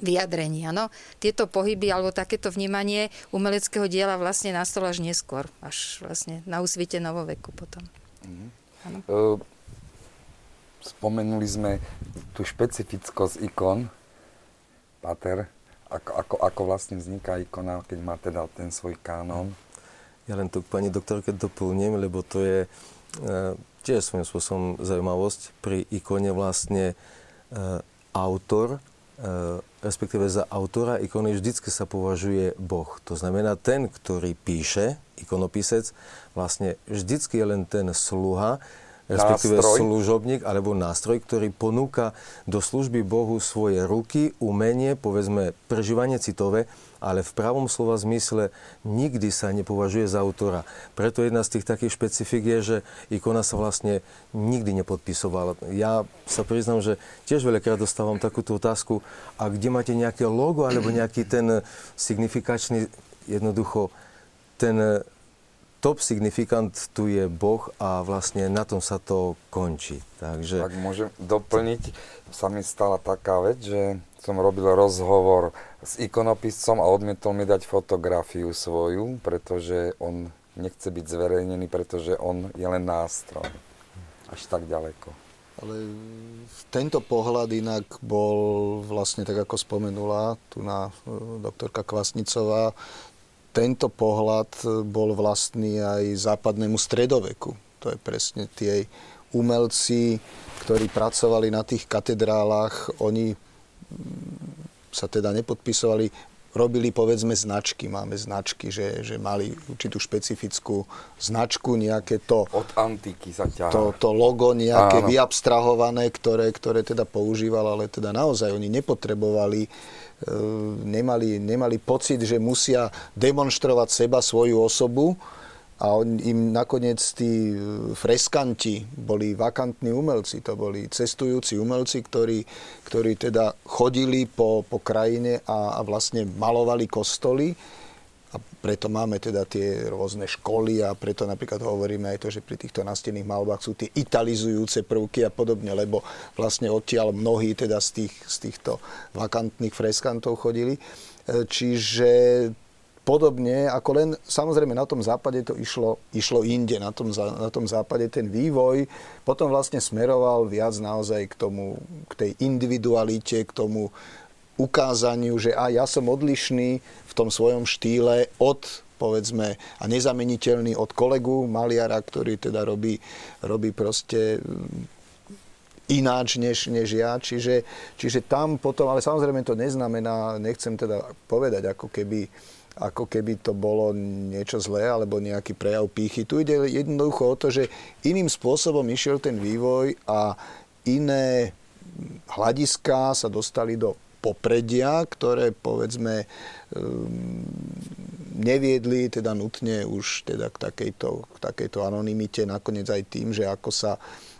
vyjadrení. Ano? Tieto pohyby alebo takéto vnímanie umeleckého diela vlastne nastalo až neskôr, až vlastne na úsvite novoveku potom. Mm. Spomenuli sme tú špecifickosť ikon, Pater, ako, ako, ako vlastne vzniká ikona, keď má teda ten svoj kánon. Ja len tu pani doktorke doplním, lebo to je e, tiež svojím spôsobom zaujímavosť. Pri ikone vlastne e, autor e, respektíve za autora ikony vždycky sa považuje Boh. To znamená, ten, ktorý píše, ikonopisec, vlastne vždycky je len ten sluha, respektíve nástroj. služobník alebo nástroj, ktorý ponúka do služby Bohu svoje ruky, umenie, povedzme prežívanie citové, ale v pravom slova zmysle nikdy sa nepovažuje za autora. Preto jedna z tých takých špecifik je, že ikona sa vlastne nikdy nepodpisovala. Ja sa priznám, že tiež veľakrát dostávam takúto otázku, a kde máte nejaké logo alebo nejaký ten signifikačný, jednoducho ten top signifikant tu je Boh a vlastne na tom sa to končí. Takže... Tak môžem doplniť, sa mi stala taká vec, že som robil rozhovor s ikonopiscom a odmietol mi dať fotografiu svoju, pretože on nechce byť zverejnený, pretože on je len nástroj. Až tak ďaleko. Ale tento pohľad inak bol vlastne, tak ako spomenula tu na e, doktorka Kvasnicová, tento pohľad bol vlastný aj západnému stredoveku. To je presne tie umelci, ktorí pracovali na tých katedrálach, oni sa teda nepodpisovali, robili povedzme značky. Máme značky, že, že mali určitú špecifickú značku, nejaké to... Od antiky sa ťahá. To, to logo nejaké Áno. vyabstrahované, ktoré, ktoré teda používal, ale teda naozaj oni nepotrebovali E, nemali, nemali pocit, že musia demonstrovať seba, svoju osobu a on, im nakoniec tí e, freskanti boli vakantní umelci, to boli cestujúci umelci, ktorí, ktorí teda chodili po, po krajine a, a vlastne malovali kostoly a preto máme teda tie rôzne školy a preto napríklad hovoríme aj to, že pri týchto nastených malbách sú tie italizujúce prvky a podobne, lebo vlastne odtiaľ mnohí teda z, tých, z týchto vakantných freskantov chodili. E, čiže podobne, ako len samozrejme na tom západe to išlo, išlo inde, na tom, na tom západe ten vývoj potom vlastne smeroval viac naozaj k tomu, k tej individualite, k tomu ukázaniu, že a ja som odlišný v tom svojom štýle od povedzme, a nezameniteľný od kolegu maliara, ktorý teda robí, robí proste ináč než, než ja. Čiže, čiže tam potom, ale samozrejme to neznamená, nechcem teda povedať, ako keby, ako keby to bolo niečo zlé alebo nejaký prejav pýchy. Tu ide jednoducho o to, že iným spôsobom išiel ten vývoj a iné hľadiská sa dostali do popredia, ktoré povedzme ehm, neviedli teda nutne už teda k takejto, k takejto anonimite, nakoniec aj tým, že ako sa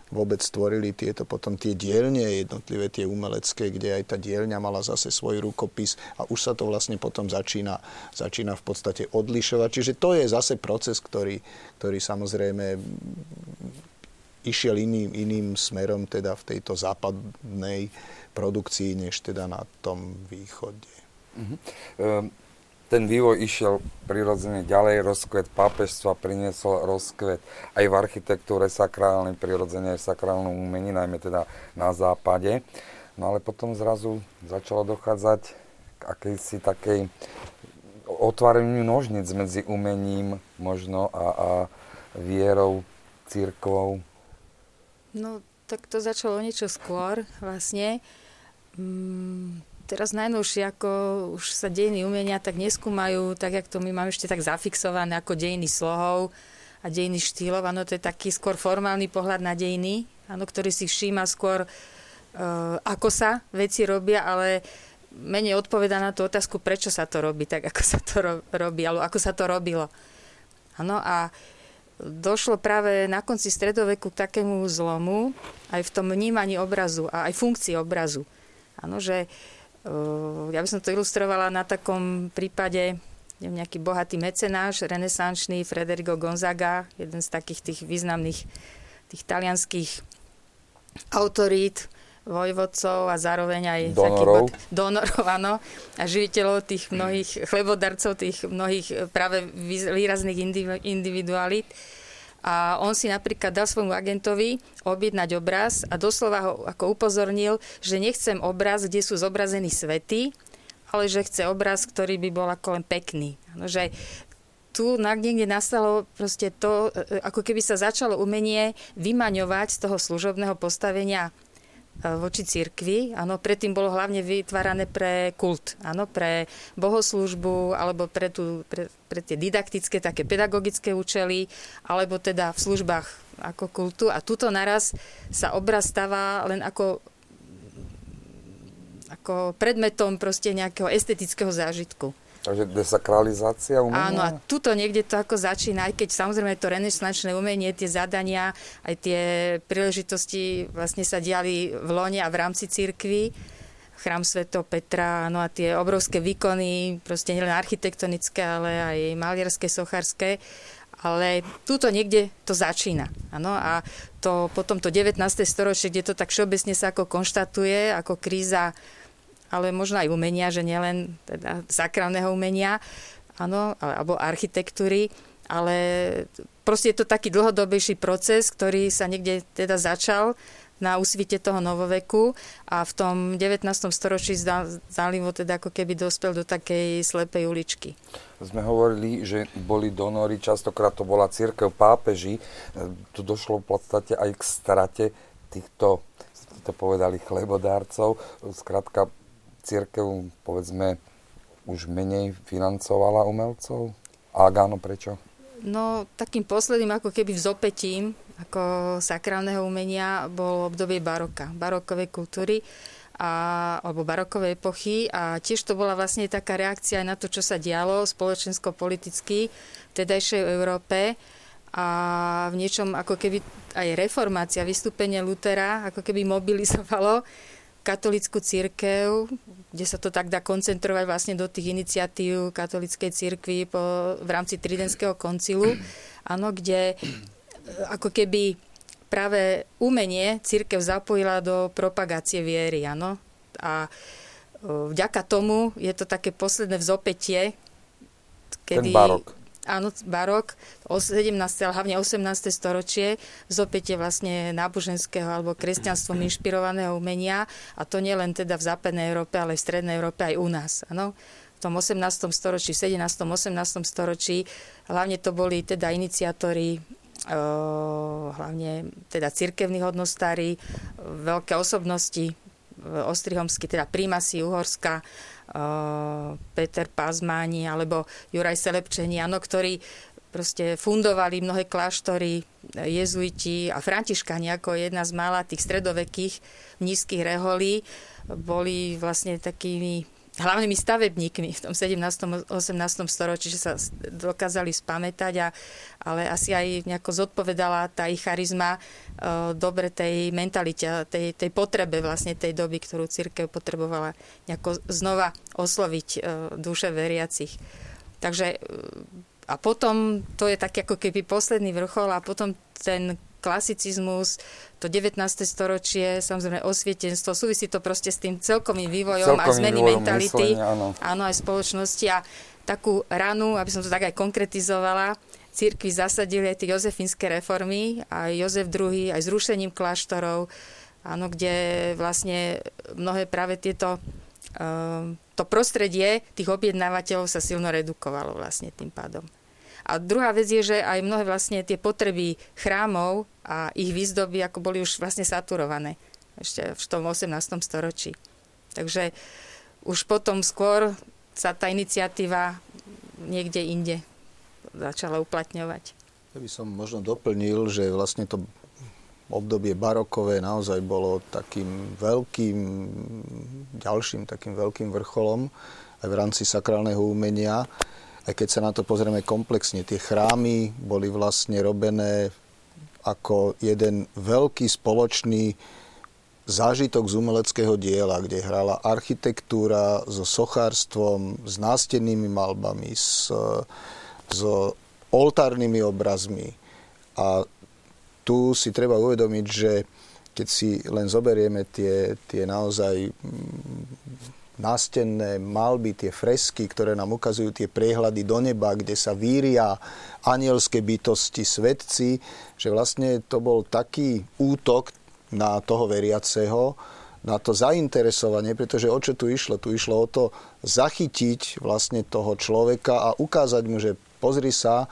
vôbec stvorili tieto potom tie dielne jednotlivé, tie umelecké, kde aj tá dielňa mala zase svoj rukopis a už sa to vlastne potom začína, začína v podstate odlišovať. Čiže to je zase proces, ktorý, ktorý samozrejme išiel iným, iným smerom teda v tejto západnej produkcii, než teda na tom východe. Mm-hmm. Ten vývoj išiel prirodzene ďalej, rozkvet pápežstva priniesol rozkvet aj v architektúre sakrálnej, prirodzene aj v sakrálnom umení, najmä teda na západe. No ale potom zrazu začalo dochádzať k akejsi takej otváreniu nožnic medzi umením možno a, a vierou, církvou. No, tak to začalo niečo skôr vlastne. Mm, teraz najnovšie, ako už sa dejiny umenia tak neskúmajú, tak jak to my máme ešte tak zafixované ako dejiny slohov a dejiny štýlov. Áno, to je taký skôr formálny pohľad na dejiny, áno, ktorý si všíma skôr, uh, ako sa veci robia, ale menej odpoveda na tú otázku, prečo sa to robí, tak ako sa to ro- robí, alebo ako sa to robilo. Áno, a došlo práve na konci stredoveku k takému zlomu aj v tom vnímaní obrazu a aj funkcii obrazu. Áno, že uh, ja by som to ilustrovala na takom prípade, nejaký bohatý mecenáš, renesančný Frederico Gonzaga, jeden z takých tých významných tých talianských autorít, vojvodcov a zároveň aj donorov. Taký, donorov, áno, a živiteľov tých mnohých chlebodarcov, tých mnohých práve výrazných individualít. A on si napríklad dal svojmu agentovi objednať obraz a doslova ho ako upozornil, že nechcem obraz, kde sú zobrazení svety, ale že chce obraz, ktorý by bol ako len pekný. No, že tu niekde nastalo proste to, e, ako keby sa začalo umenie vymaňovať z toho služobného postavenia E, voči cirkvi. Áno, predtým bolo hlavne vytvárané pre kult, áno, pre bohoslužbu alebo pre, tú, pre, pre tie didaktické, také pedagogické účely, alebo teda v službách ako kultu. A tuto naraz sa obraz stáva len ako ako predmetom proste nejakého estetického zážitku. Takže desakralizácia umenia? Áno, a tuto niekde to ako začína, aj keď samozrejme to renesančné umenie, tie zadania, aj tie príležitosti vlastne sa diali v Lone a v rámci cirkvi chrám Sveto Petra, no a tie obrovské výkony, proste nielen architektonické, ale aj malierské, sochárske, ale túto niekde to začína. Ano? A to potom to 19. storočie, kde to tak všeobecne sa ako konštatuje, ako kríza ale možno aj umenia, že nielen teda sakrálneho umenia, áno, alebo architektúry, ale proste je to taký dlhodobejší proces, ktorý sa niekde teda začal na úsvite toho novoveku a v tom 19. storočí zálivo teda ako keby dospel do takej slepej uličky. Sme hovorili, že boli donory, častokrát to bola církev pápeži. Tu došlo v podstate aj k strate týchto, to povedali, chlebodárcov. Skrátka církev, povedzme, už menej financovala umelcov? A áno, prečo? No, takým posledným ako keby vzopetím ako sakrálneho umenia bolo obdobie baroka, barokovej kultúry a, alebo barokovej epochy a tiež to bola vlastne taká reakcia aj na to, čo sa dialo spoločensko-politicky v tedajšej Európe a v niečom ako keby aj reformácia, vystúpenie Lutera ako keby mobilizovalo katolickú církev, kde sa to tak dá koncentrovať vlastne do tých iniciatív katolíckej církvy po, v rámci Tridentského koncilu, áno, kde e, ako keby práve umenie církev zapojila do propagácie viery, áno. A e, vďaka tomu je to také posledné vzopetie, kedy... Ten barok. Áno, barok, 17. ale hlavne 18. storočie, zopätie vlastne náboženského alebo kresťanstvom inšpirovaného umenia a to nie len teda v západnej Európe, ale v strednej Európe aj u nás. Áno v tom 18. storočí, 17. 18. storočí. Hlavne to boli teda iniciatóri hlavne teda cirkevní hodnostári, veľké osobnosti, Ostrihomsky, teda prímasy Uhorska, Peter Pazmáni alebo Juraj Selepčeni, ano, ktorí proste fundovali mnohé kláštory, jezuiti a františkani ako jedna z mála tých stredovekých nízkych reholí boli vlastne takými hlavnými stavebníkmi v tom 17. 18. storočí, že sa dokázali spamätať, a, ale asi aj nejako zodpovedala tá ich charizma e, dobre tej mentalite, tej, tej potrebe vlastne tej doby, ktorú církev potrebovala nejako znova osloviť e, duše veriacich. Takže e, a potom to je tak ako keby posledný vrchol a potom ten klasicizmus, to 19. storočie, samozrejme osvietenstvo, súvisí to proste s tým celkovým vývojom celkovým a zmeny vývojom mentality. Myslenia, áno. áno, aj spoločnosti a takú ranu, aby som to tak aj konkretizovala, církvi zasadili aj tie jozefínske reformy, aj Jozef II, aj zrušením kláštorov, áno, kde vlastne mnohé práve tieto ehm, to prostredie tých objednávateľov sa silno redukovalo vlastne tým pádom. A druhá vec je, že aj mnohé vlastne tie potreby chrámov a ich výzdoby ako boli už vlastne saturované ešte v tom 18. storočí. Takže už potom skôr sa tá iniciatíva niekde inde začala uplatňovať. Ja by som možno doplnil, že vlastne to obdobie barokové naozaj bolo takým veľkým, ďalším takým veľkým vrcholom aj v rámci sakrálneho umenia aj keď sa na to pozrieme komplexne, tie chrámy boli vlastne robené ako jeden veľký spoločný zážitok z umeleckého diela, kde hrala architektúra so sochárstvom, s nástennými malbami, s, s oltárnymi obrazmi. A tu si treba uvedomiť, že keď si len zoberieme tie, tie naozaj nástenné malby, tie fresky, ktoré nám ukazujú tie priehľady do neba, kde sa víria anielské bytosti, svetci, že vlastne to bol taký útok na toho veriaceho, na to zainteresovanie, pretože o čo tu išlo? Tu išlo o to zachytiť vlastne toho človeka a ukázať mu, že pozri sa,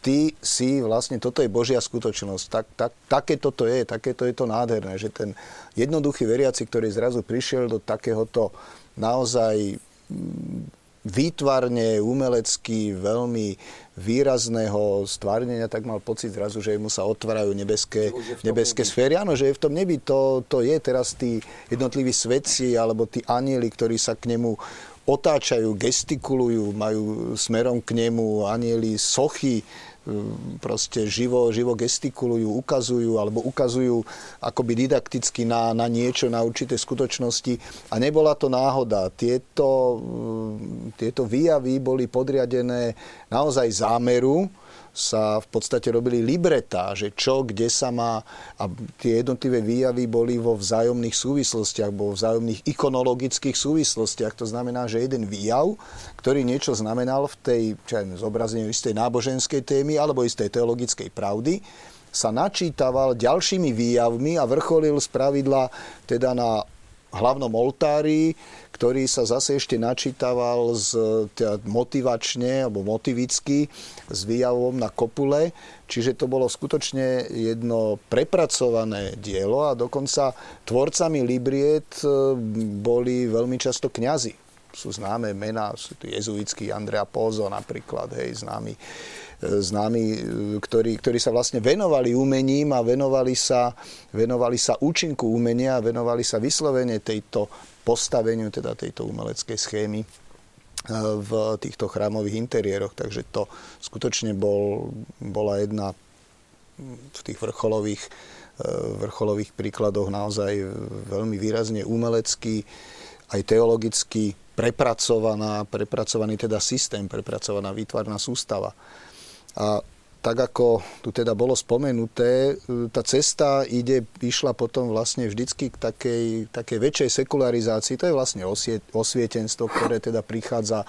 ty si vlastne, toto je Božia skutočnosť. Tak, tak, také toto je, takéto je to nádherné, že ten jednoduchý veriaci, ktorý zrazu prišiel do takéhoto naozaj mm, výtvarne, umelecky veľmi výrazného stvárnenia, tak mal pocit zrazu, že mu sa otvárajú nebeské, nebeské sféry. Áno, že je v tom nebi. To, to je teraz tí jednotliví svetci alebo tí anieli, ktorí sa k nemu otáčajú, gestikulujú, majú smerom k nemu anieli sochy, proste živo, živo gestikulujú, ukazujú alebo ukazujú akoby didakticky na, na niečo, na určité skutočnosti. A nebola to náhoda. Tieto, hm, tieto výjavy boli podriadené naozaj zámeru, sa v podstate robili libretá, že čo, kde sa má a tie jednotlivé výjavy boli vo vzájomných súvislostiach, vo vzájomných ikonologických súvislostiach. To znamená, že jeden výjav, ktorý niečo znamenal v tej čo aj, zobrazení istej náboženskej témy alebo istej teologickej pravdy, sa načítaval ďalšími výjavmi a vrcholil z pravidla teda na hlavnom oltári, ktorý sa zase ešte načítaval z, teda motivačne alebo motivicky s výjavom na kopule. Čiže to bolo skutočne jedno prepracované dielo a dokonca tvorcami Libriet e, boli veľmi často kňazi. Sú známe mená, sú tu jezuitský Andrea Pozo napríklad, hej, známy známi, e, ktorí, ktorí sa vlastne venovali umením a venovali sa, venovali sa účinku umenia a venovali sa vyslovene tejto postaveniu teda tejto umeleckej schémy e, v týchto chrámových interiéroch. Takže to skutočne bol, bola jedna v tých vrcholových, e, vrcholových príkladoch naozaj veľmi výrazne umelecký, aj teologicky prepracovaná, prepracovaný teda systém, prepracovaná výtvarná sústava. A tak ako tu teda bolo spomenuté, e, tá cesta ide, išla potom vlastne vždycky k takej, takej väčšej sekularizácii. To je vlastne osie, osvietenstvo, ktoré teda prichádza,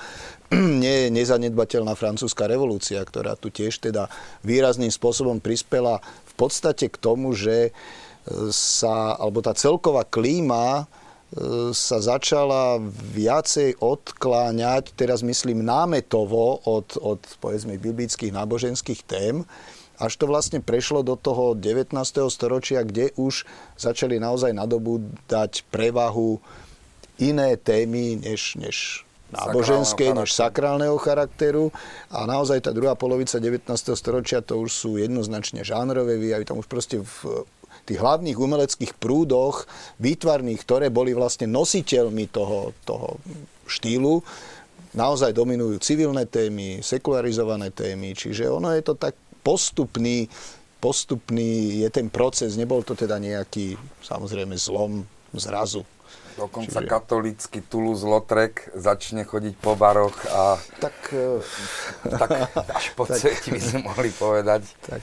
<clears throat> nie nezanedbateľná francúzska revolúcia, ktorá tu tiež teda výrazným spôsobom prispela v podstate k tomu, že sa, alebo tá celková klíma sa začala viacej odkláňať, teraz myslím námetovo od, od povedzme biblických náboženských tém, až to vlastne prešlo do toho 19. storočia, kde už začali naozaj nadobúdať prevahu iné témy než, než náboženské, než sakrálneho charakteru. A naozaj tá druhá polovica 19. storočia to už sú jednoznačne žánrové výjavy, tam už proste v tých hlavných umeleckých prúdoch výtvarných, ktoré boli vlastne nositeľmi toho, toho štýlu, naozaj dominujú civilné témy, sekularizované témy, čiže ono je to tak postupný, postupný je ten proces, nebol to teda nejaký samozrejme zlom zrazu. Dokonca Čiže... katolícky Toulouse-Lautrec začne chodiť po baroch a... Tak... Eh, tak až po tak, by sme mohli povedať. Tak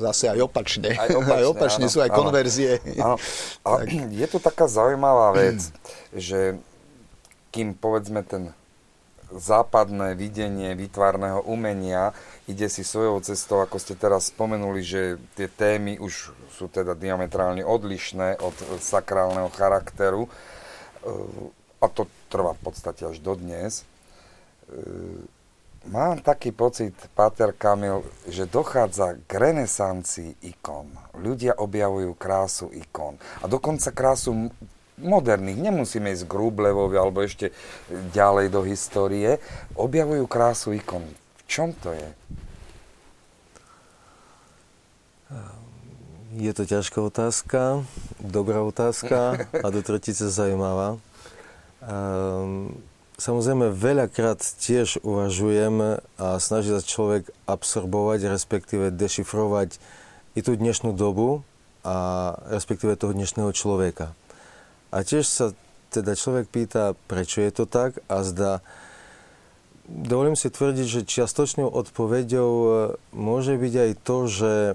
zase aj opačne. Aj opačne, aj opačne áno, sú aj áno, konverzie. Áno. A tak. je tu taká zaujímavá <clears throat> vec, že kým povedzme ten západné videnie výtvarného umenia ide si svojou cestou, ako ste teraz spomenuli, že tie témy už sú teda diametrálne odlišné od sakrálneho charakteru a to trvá v podstate až dodnes. Mám taký pocit, Páter Kamil, že dochádza k renesancii ikon. Ľudia objavujú krásu ikon. A dokonca krásu moderných, nemusíme ísť k Rublevovi alebo ešte ďalej do histórie, objavujú krásu ikon. V čom to je? Je to ťažká otázka, dobrá otázka a do tretice zaujímavá. Um, Samozrejme, veľakrát tiež uvažujem a snaží sa človek absorbovať, respektíve dešifrovať i tú dnešnú dobu a respektíve toho dnešného človeka. A tiež sa teda človek pýta, prečo je to tak a zdá, dovolím si tvrdiť, že čiastočnou odpoveďou e, môže byť aj to, že e,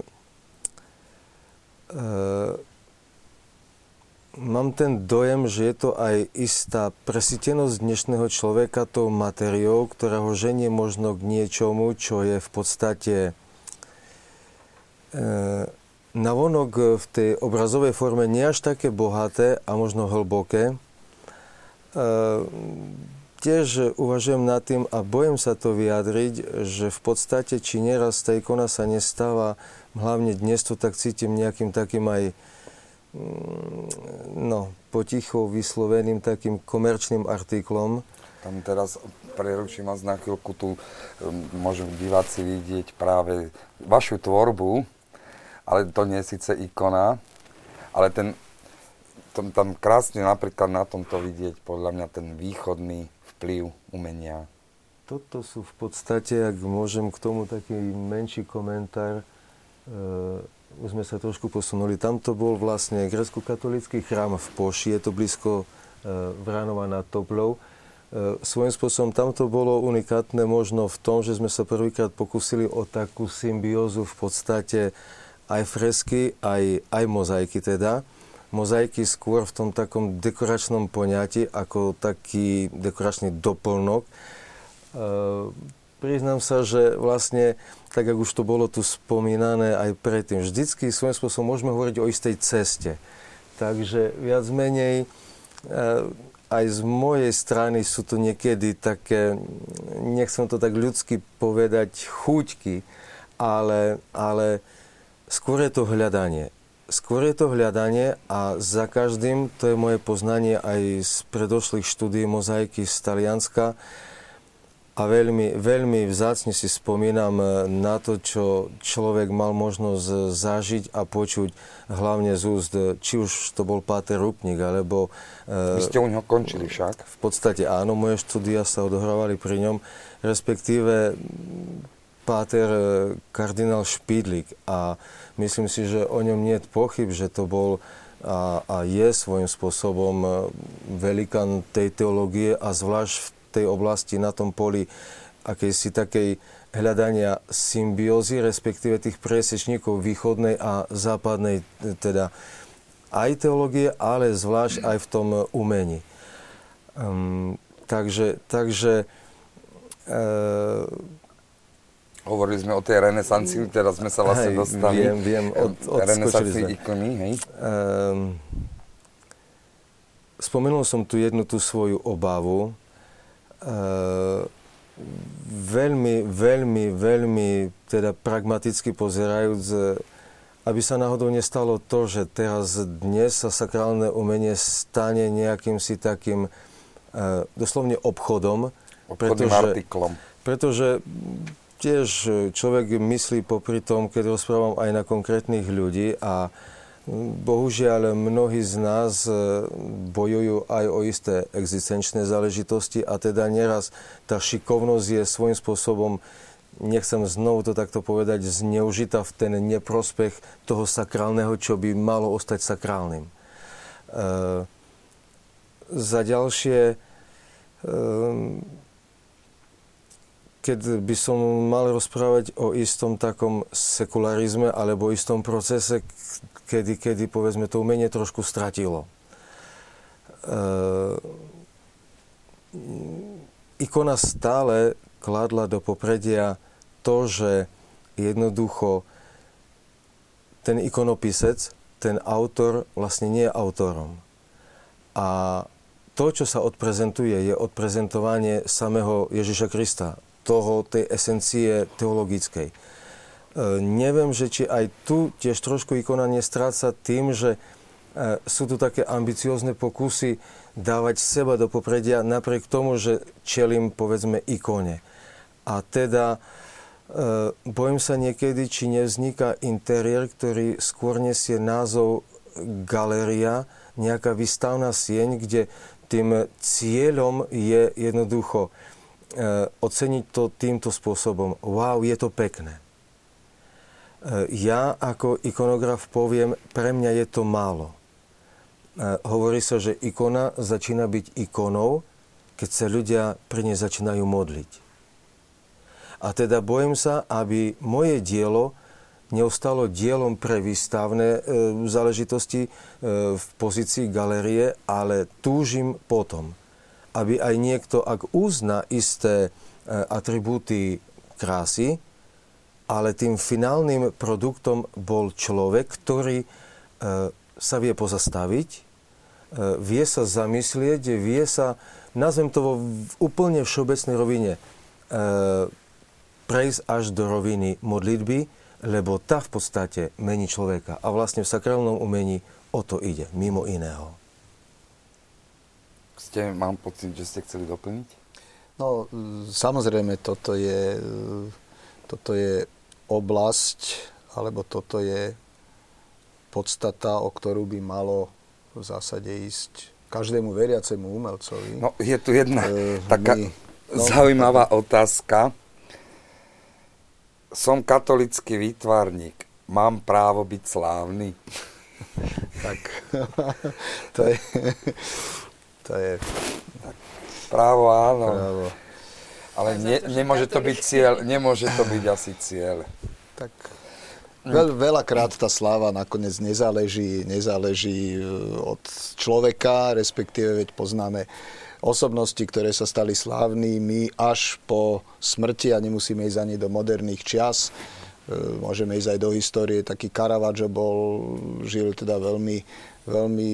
Mám ten dojem, že je to aj istá presítenosť dnešného človeka tou materiou, ktorá ho ženie možno k niečomu, čo je v podstate e, navonok v tej obrazovej forme nie až také bohaté a možno hlboké. E, tiež uvažujem nad tým a bojím sa to vyjadriť, že v podstate, či nieraz tá ikona sa nestáva, hlavne dnes to tak cítim nejakým takým aj no, potichu vysloveným takým komerčným artiklom. Tam teraz preruším vás na chvíľku, tu um, môžu diváci vidieť práve vašu tvorbu, ale to nie je síce ikona, ale ten, tam, tam krásne napríklad na tomto vidieť podľa mňa ten východný vplyv umenia. Toto sú v podstate, ak môžem k tomu taký menší komentár, e, už sme sa trošku posunuli. Tam to bol vlastne grecko-katolický chrám v Poši, je to blízko e, Vránova nad Toplou. E, svojím spôsobom tam to bolo unikátne možno v tom, že sme sa prvýkrát pokúsili o takú symbiózu v podstate aj fresky, aj, aj mozaiky teda. Mozaiky skôr v tom takom dekoračnom poňati ako taký dekoračný doplnok. E, priznám sa, že vlastne, tak ako už to bolo tu spomínané aj predtým, vždycky svojím spôsobom môžeme hovoriť o istej ceste. Takže viac menej eh, aj z mojej strany sú to niekedy také, nechcem to tak ľudsky povedať, chuťky, ale, ale skôr je to hľadanie. Skôr je to hľadanie a za každým, to je moje poznanie aj z predošlých štúdí mozaiky z Talianska, a veľmi, veľmi vzácne si spomínam e, na to, čo človek mal možnosť zažiť a počuť hlavne z úst, e, či už to bol Páter Rupnik, alebo... E, Vy ste u neho končili však? V podstate áno, moje štúdia sa odohrávali pri ňom, respektíve Páter kardinál Špídlik a myslím si, že o ňom nie je pochyb, že to bol a, a je svojím spôsobom velikán tej teológie a zvlášť v tej oblasti, na tom poli akejsi takej hľadania symbiózy, respektíve tých presečníkov východnej a západnej, teda aj teológie, ale zvlášť aj v tom umení. Um, takže, takže uh, Hovorili sme o tej renesancii, teraz sme sa vlastne hej, dostali. Viem, viem, od, renesancii ikony, hej? Um, spomenul som tu jednu tú svoju obavu. Uh, veľmi, veľmi, veľmi teda pragmaticky pozerajúc, aby sa náhodou nestalo to, že teraz dnes sa sakrálne umenie stane nejakým si takým uh, doslovne obchodom. Obchodným pretože, artiklom. Pretože tiež človek myslí popri tom, keď rozprávam aj na konkrétnych ľudí a Bohužiaľ, mnohí z nás e, bojujú aj o isté existenčné záležitosti a teda neraz tá šikovnosť je svojím spôsobom, nechcem znovu to takto povedať, zneužitá v ten neprospech toho sakrálneho, čo by malo ostať sakrálnym. E, za ďalšie, e, keď by som mal rozprávať o istom takom sekularizme alebo istom procese, kedy, kedy povedzme to umenie trošku stratilo. E, ikona stále kladla do popredia to, že jednoducho ten ikonopisec, ten autor vlastne nie je autorom. A to, čo sa odprezentuje, je odprezentovanie samého Ježiša Krista toho, tej esencie teologickej. E, neviem, že či aj tu tiež trošku ikona nestráca tým, že e, sú tu také ambiciózne pokusy dávať seba do popredia napriek tomu, že čelím povedzme ikone. A teda e, bojím sa niekedy, či nevzniká interiér, ktorý skôr nesie názov galéria, nejaká výstavná sieň, kde tým cieľom je jednoducho oceniť to týmto spôsobom. Wow, je to pekné. E, ja ako ikonograf poviem, pre mňa je to málo. E, hovorí sa, že ikona začína byť ikonou, keď sa ľudia pri nej začínajú modliť. A teda bojím sa, aby moje dielo neostalo dielom pre výstavné e, záležitosti v pozícii galerie, ale túžim potom, aby aj niekto, ak uzná isté atribúty krásy, ale tým finálnym produktom bol človek, ktorý e, sa vie pozastaviť, e, vie sa zamyslieť, vie sa, nazvem to v úplne všeobecnej rovine, prejsť až do roviny modlitby, lebo tá v podstate mení človeka. A vlastne v sakrálnom umení o to ide, mimo iného ste, mám pocit, že ste chceli doplniť? No, samozrejme, toto je, toto je oblasť, alebo toto je podstata, o ktorú by malo v zásade ísť každému veriacemu umelcovi. No, je tu jedna e, taká my, no, zaujímavá otázka. Som katolický výtvarník. Mám právo byť slávny? <laughs> tak, to je, to je... Právo áno. Právo. Ale ne, nemôže to byť cieľ, nemôže to byť asi cieľ. Tak Veľ, veľakrát tá sláva nakoniec nezáleží, nezáleží e, od človeka, respektíve veď poznáme osobnosti, ktoré sa stali slávnymi až po smrti a nemusíme ísť ani do moderných čias. E, môžeme ísť aj do histórie. Taký Caravaggio bol, žil teda veľmi veľmi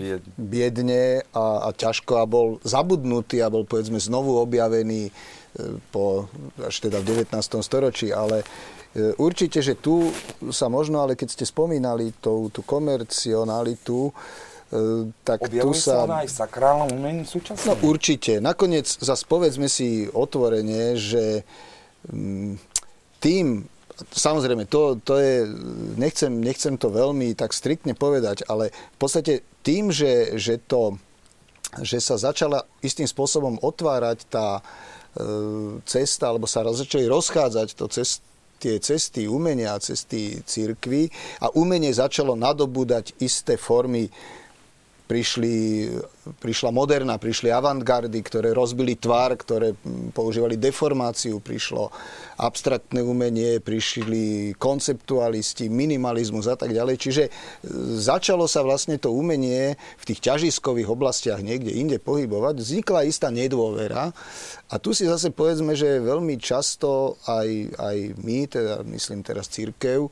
Bied. biedne a, a ťažko a bol zabudnutý a bol povedzme znovu objavený e, po, až teda v 19. storočí, ale e, určite, že tu sa možno, ale keď ste spomínali tú, tú komercionalitu, e, tak Objavuje tu sa... sa aj v sakrálnom umení súčasne? No určite. Nakoniec zase povedzme si otvorene, že mm, tým, samozrejme, to, to je, nechcem, nechcem to veľmi tak striktne povedať, ale v podstate tým, že, že, to, že sa začala istým spôsobom otvárať tá e, cesta, alebo sa začali rozchádzať to cest, tie cesty umenia, cesty církvy a umenie začalo nadobúdať isté formy prišli, prišla moderna, prišli avantgardy, ktoré rozbili tvar, ktoré používali deformáciu, prišlo abstraktné umenie, prišli konceptualisti, minimalizmus a tak ďalej. Čiže e, začalo sa vlastne to umenie v tých ťažiskových oblastiach niekde inde pohybovať. Vznikla istá nedôvera a tu si zase povedzme, že veľmi často aj, aj my, teda myslím teraz církev, e,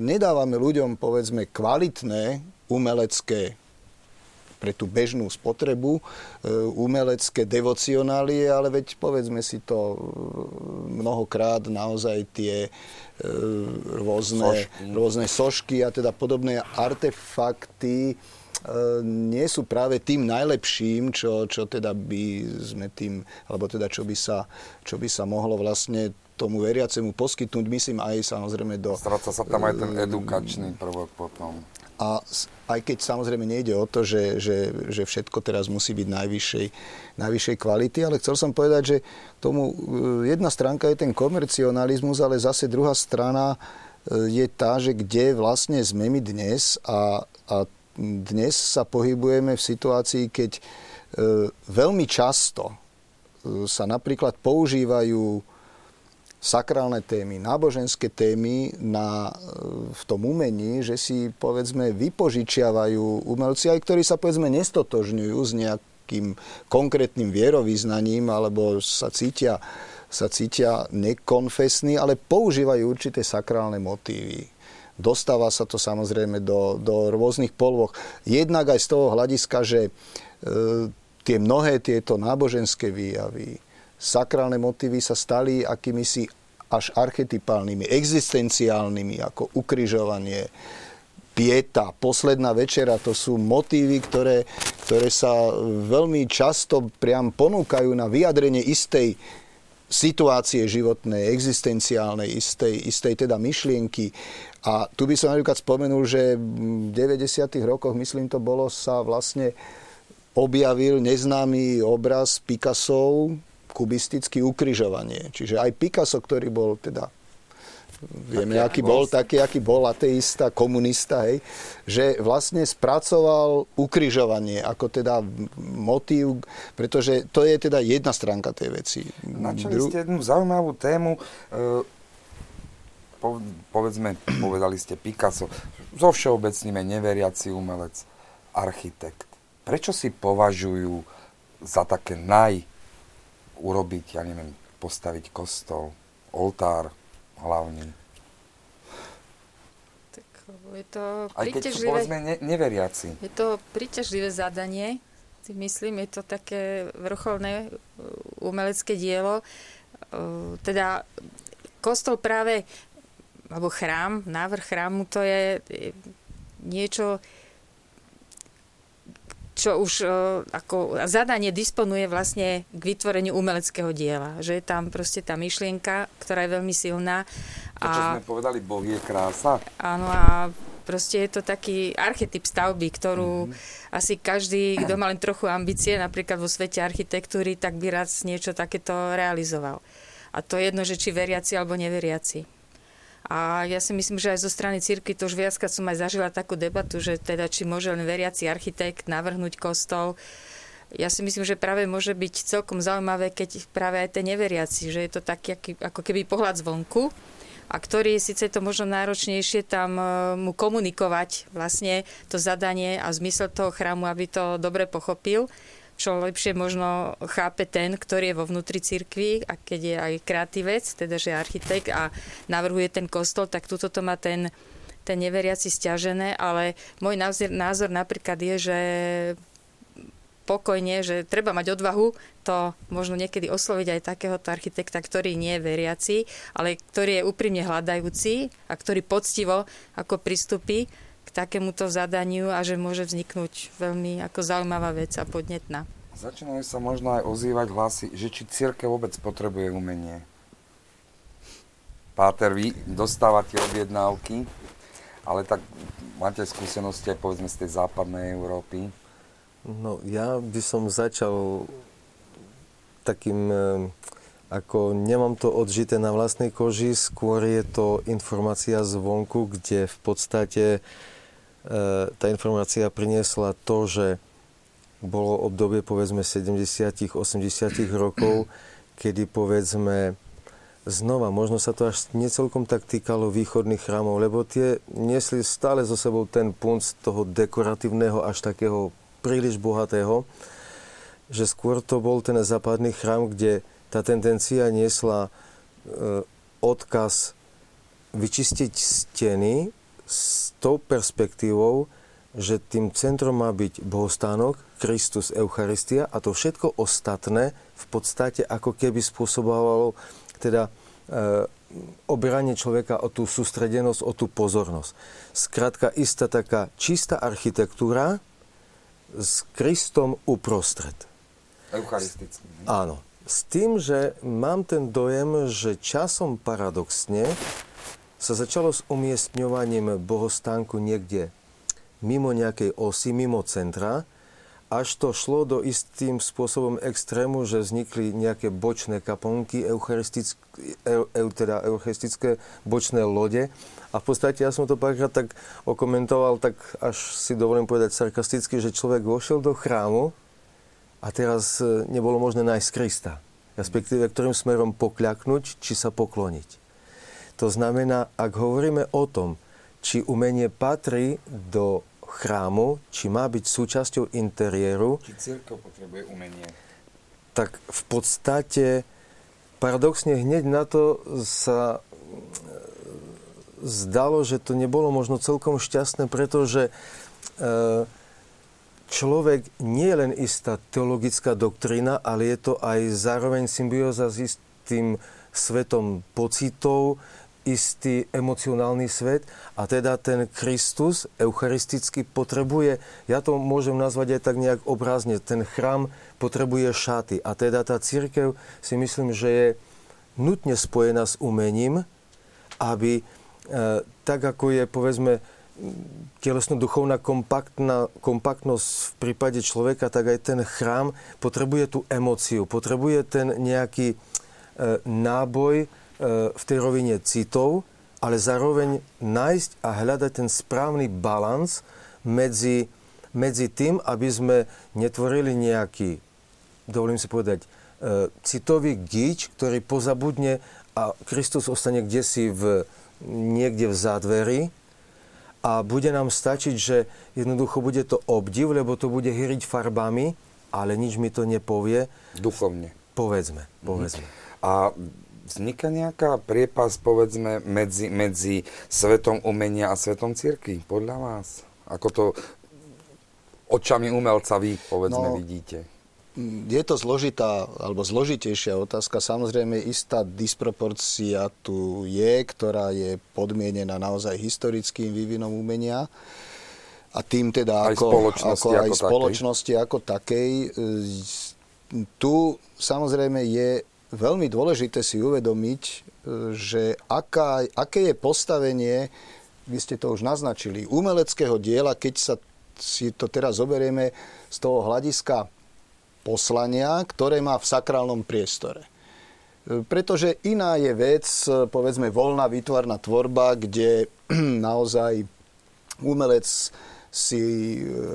nedávame ľuďom povedzme kvalitné umelecké pre tú bežnú spotrebu, e, umelecké devocionálie, ale veď povedzme si to e, mnohokrát naozaj tie e, rôzne sošky. rôzne sošky a teda podobné artefakty nie sú práve tým najlepším, čo, čo teda by sme tým, alebo teda čo by sa, čo by sa mohlo vlastne tomu veriacemu poskytnúť, myslím aj samozrejme do... Stráca sa tam aj ten edukačný prvok potom. A aj keď samozrejme nejde o to, že, že, že všetko teraz musí byť najvyššej, najvyššej kvality, ale chcel som povedať, že tomu e, jedna stránka je ten komercionalizmus, ale zase druhá strana e, je tá, že kde vlastne sme my dnes a, a dnes sa pohybujeme v situácii, keď e, veľmi často sa napríklad používajú sakrálne témy, náboženské témy na, v tom umení, že si povedzme vypožičiavajú umelci, aj ktorí sa povedzme nestotožňujú s nejakým konkrétnym vierovýznaním alebo sa cítia, sa cítia nekonfesní, ale používajú určité sakrálne motívy. Dostáva sa to samozrejme do, do rôznych polvoch. Jednak aj z toho hľadiska, že e, tie mnohé tieto náboženské výjavy, sakrálne motívy sa stali akými si až archetypálnymi, existenciálnymi, ako ukrižovanie, pieta, posledná večera, to sú motívy, ktoré, ktoré sa veľmi často priam ponúkajú na vyjadrenie istej situácie životnej, existenciálnej, istej, istej teda myšlienky. A tu by som napríklad spomenul, že v 90. rokoch, myslím to bolo, sa vlastne objavil neznámy obraz Picasso, kubisticky ukrižovanie. Čiže aj Picasso, ktorý bol teda vieme, aký bol, taký, aký bol ateista, komunista, hej, že vlastne spracoval ukrižovanie ako teda motív, pretože to je teda jedna stránka tej veci. Načali Dru... ste jednu zaujímavú tému, e, povedzme, <clears throat> povedali ste Picasso, zo všeobecníme neveriaci umelec, architekt. Prečo si považujú za také naj urobiť, ja neviem, postaviť kostol, oltár hlavný. Tak je to Aj keď sú povedzme ne, neveriaci. Je to príťažlivé zadanie, si myslím, je to také vrcholné uh, umelecké dielo. Uh, teda kostol práve, alebo chrám, návrh chrámu, to je niečo, čo už uh, ako zadanie disponuje vlastne k vytvoreniu umeleckého diela. Že je tam proste tá myšlienka, ktorá je veľmi silná. To, čo sme povedali, Boh je krása. Áno a proste je to taký archetyp stavby, ktorú mm-hmm. asi každý, kto má len trochu ambície, napríklad vo svete architektúry, tak by raz niečo takéto realizoval. A to je jedno, že či veriaci alebo neveriaci. A ja si myslím, že aj zo strany cirkvi to už viackrát som aj zažila takú debatu, že teda či môže len veriaci architekt navrhnúť kostol. Ja si myslím, že práve môže byť celkom zaujímavé, keď práve aj ten neveriaci, že je to taký ako keby pohľad zvonku a ktorý síce to možno náročnejšie tam e, mu komunikovať vlastne to zadanie a zmysel toho chrámu, aby to dobre pochopil čo lepšie možno chápe ten, ktorý je vo vnútri cirkvi a keď je aj kreatívec, teda že architekt a navrhuje ten kostol, tak túto to má ten, ten neveriaci stiažené, ale môj názor, názor napríklad je, že pokojne, že treba mať odvahu to možno niekedy osloviť aj takéhoto architekta, ktorý nie je veriaci, ale ktorý je úprimne hľadajúci a ktorý poctivo ako pristupí takémuto zadaniu a že môže vzniknúť veľmi ako zaujímavá vec a podnetná. Začínajú sa možno aj ozývať hlasy, že či církev vôbec potrebuje umenie. Páter, vy dostávate objednávky, ale tak máte skúsenosti aj povedzme z tej západnej Európy. No ja by som začal takým, eh, ako nemám to odžité na vlastnej koži, skôr je to informácia zvonku, kde v podstate tá informácia priniesla to, že bolo obdobie povedzme 70 80 rokov, kedy povedzme znova, možno sa to až necelkom tak týkalo východných chrámov, lebo tie niesli stále so sebou ten punc toho dekoratívneho až takého príliš bohatého, že skôr to bol ten západný chrám, kde tá tendencia niesla e, odkaz vyčistiť steny s tou perspektívou, že tým centrom má byť bohostánok, Kristus, Eucharistia a to všetko ostatné v podstate ako keby spôsobovalo teda e, obranie človeka o tú sústredenosť, o tú pozornosť. Skrátka, istá taká čistá architektúra s Kristom uprostred. Eucharistický. Áno. S tým, že mám ten dojem, že časom paradoxne sa začalo s umiestňovaním bohostánku niekde mimo nejakej osy, mimo centra, až to šlo do istým spôsobom extrému, že vznikli nejaké bočné kaponky, eucharistické, eu, eu, teda eucharistické bočné lode. A v podstate ja som to párkrát tak okomentoval, tak až si dovolím povedať sarkasticky, že človek vošiel do chrámu a teraz e, nebolo možné nájsť Krista. Respektíve, ktorým smerom pokľaknúť, či sa pokloniť. To znamená, ak hovoríme o tom, či umenie patrí do chrámu, či má byť súčasťou interiéru. Či církev potrebuje umenie. Tak v podstate paradoxne hneď na to sa e, zdalo, že to nebolo možno celkom šťastné, pretože e, človek nie je len istá teologická doktrína, ale je to aj zároveň symbióza s istým svetom pocitov, istý emocionálny svet a teda ten Kristus eucharisticky potrebuje, ja to môžem nazvať aj tak nejak obrazne, ten chrám potrebuje šaty. A teda tá církev si myslím, že je nutne spojená s umením, aby e, tak ako je povedzme telesno-duchovná kompaktnosť v prípade človeka, tak aj ten chrám potrebuje tú emóciu, potrebuje ten nejaký e, náboj, v tej rovine citov, ale zároveň nájsť a hľadať ten správny balans medzi, medzi tým, aby sme netvorili nejaký, dovolím si povedať, e, citový gíč, ktorý pozabudne a Kristus ostane kde si v, niekde v zádveri a bude nám stačiť, že jednoducho bude to obdiv, lebo to bude hyriť farbami, ale nič mi to nepovie. Duchovne. Povedzme, povedzme. A vzniká nejaká priepas, povedzme, medzi, medzi svetom umenia a svetom círky, podľa vás? Ako to očami umelca vy, povedzme, no, vidíte? Je to zložitá, alebo zložitejšia otázka. Samozrejme, istá disproporcia tu je, ktorá je podmienená naozaj historickým vývinom umenia a tým teda aj ako, spoločnosti, ako, aj aj spoločnosti ako takej. Tu samozrejme je veľmi dôležité si uvedomiť, e, že aká, aké je postavenie, vy ste to už naznačili, umeleckého diela, keď sa si to teraz zoberieme z toho hľadiska poslania, ktoré má v sakrálnom priestore. E, pretože iná je vec, povedzme, voľná výtvarná tvorba, kde <clears throat> naozaj umelec si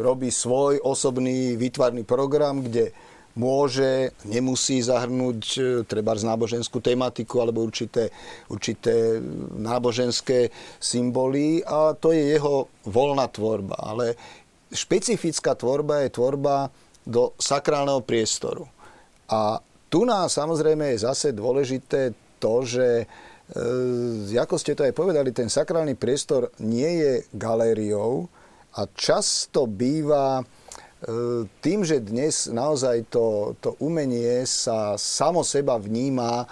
robí svoj osobný výtvarný program, kde môže, nemusí zahrnúť e, treba z náboženskú tematiku alebo určité, určité náboženské symboly a to je jeho voľná tvorba. Ale špecifická tvorba je tvorba do sakrálneho priestoru. A tu nás samozrejme je zase dôležité to, že e, ako ste to aj povedali, ten sakrálny priestor nie je galériou a často býva tým, že dnes naozaj to, to umenie sa samo seba vníma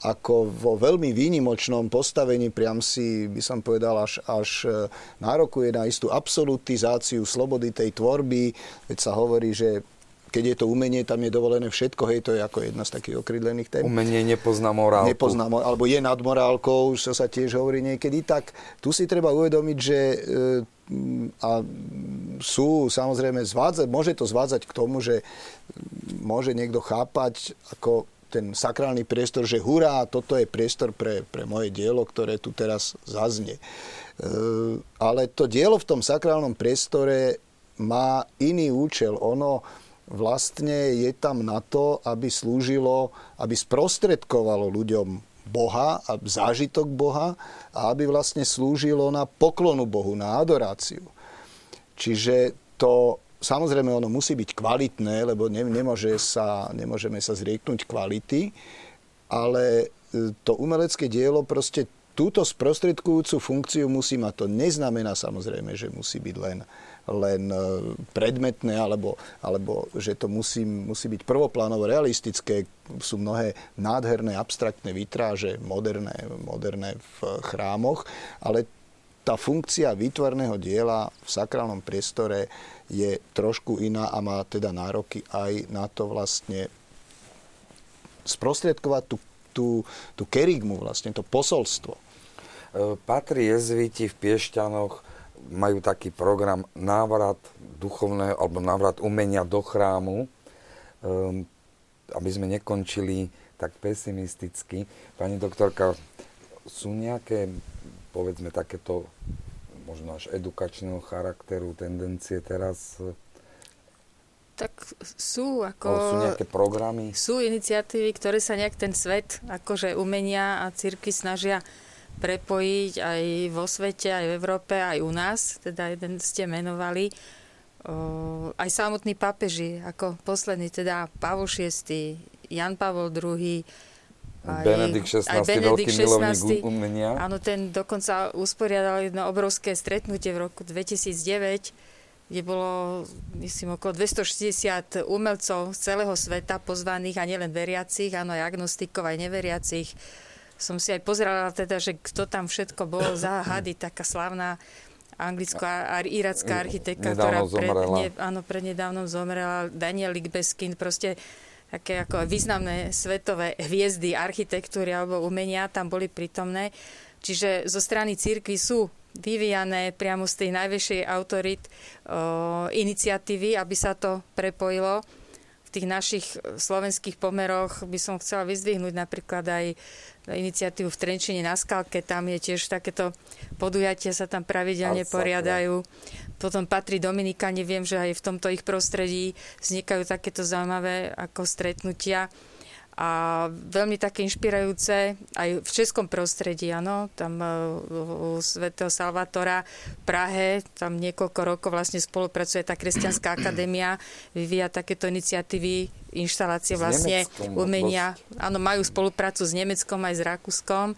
ako vo veľmi výnimočnom postavení, priam si, by som povedal, až, až e, nárokuje na istú absolutizáciu slobody tej tvorby. Veď sa hovorí, že keď je to umenie, tam je dovolené všetko, hej, to je ako jedna z takých okrydlených tém. Umenie nepozná morálku. Nepozná, alebo je nad morálkou, čo sa tiež hovorí niekedy. Tak tu si treba uvedomiť, že e, a sú samozrejme zvádzať, môže to zvádzať k tomu, že môže niekto chápať ako ten sakrálny priestor, že hurá, toto je priestor pre, pre moje dielo, ktoré tu teraz zaznie. E, ale to dielo v tom sakrálnom priestore má iný účel. Ono vlastne je tam na to, aby slúžilo, aby sprostredkovalo ľuďom Boha a zážitok Boha a aby vlastne slúžilo na poklonu Bohu, na adoráciu. Čiže to samozrejme ono musí byť kvalitné, lebo ne, nemôže sa, nemôžeme sa zrieknúť kvality, ale e, to umelecké dielo proste túto sprostredkujúcu funkciu musí mať. To neznamená samozrejme, že musí byť len, len e, predmetné, alebo, alebo že to musí, musí byť prvoplánovo realistické. Sú mnohé nádherné abstraktné vitráže, moderné, moderné v chrámoch, ale tá funkcia výtvarného diela v sakrálnom priestore je trošku iná a má teda nároky aj na to vlastne sprostredkovať tú, tú, tú kerigmu, vlastne to posolstvo. E, patrí jezviti v Piešťanoch, majú taký program návrat duchovného alebo návrat umenia do chrámu, um, aby sme nekončili tak pesimisticky. Pani doktorka, sú nejaké povedzme takéto možno až edukačného charakteru tendencie teraz? Tak sú ako... sú nejaké programy? Sú iniciatívy, ktoré sa nejak ten svet, akože umenia a cirky snažia prepojiť aj vo svete, aj v Európe, aj u nás. Teda jeden ste menovali. O, aj samotní pápeži, ako posledný, teda Pavol VI, Jan Pavol II, aj, Benedikt 16. Aj Benedikt veľký 16. milovník umenia. Áno, ten dokonca usporiadal jedno obrovské stretnutie v roku 2009, kde bolo, myslím, okolo 260 umelcov z celého sveta pozvaných a nielen veriacich, áno, aj agnostikov, aj neveriacich. Som si aj pozerala teda, že kto tam všetko bol za hady, taká slavná anglická a iracká architektka, ktorá pred, ne, áno, prednedávnom zomrela, Daniel Ligbeskin, proste také ako významné svetové hviezdy architektúry alebo umenia tam boli prítomné. Čiže zo strany církvy sú vyvíjané priamo z tej najvyššej autorit o, iniciatívy, aby sa to prepojilo. V tých našich slovenských pomeroch by som chcela vyzdvihnúť napríklad aj iniciatívu v Trenčine na Skalke. Tam je tiež takéto podujatia sa tam pravidelne poriadajú. Potom patrí Dominika, neviem, že aj v tomto ich prostredí vznikajú takéto zaujímavé ako stretnutia a veľmi také inšpirujúce aj v českom prostredí, áno, tam e, u svätého Salvatora v Prahe, tam niekoľko rokov vlastne spolupracuje tá kresťanská <clears throat> akadémia, vyvíja takéto iniciatívy, inštalácie vlastne umenia. Áno, majú spoluprácu s Nemeckom aj s Rakúskom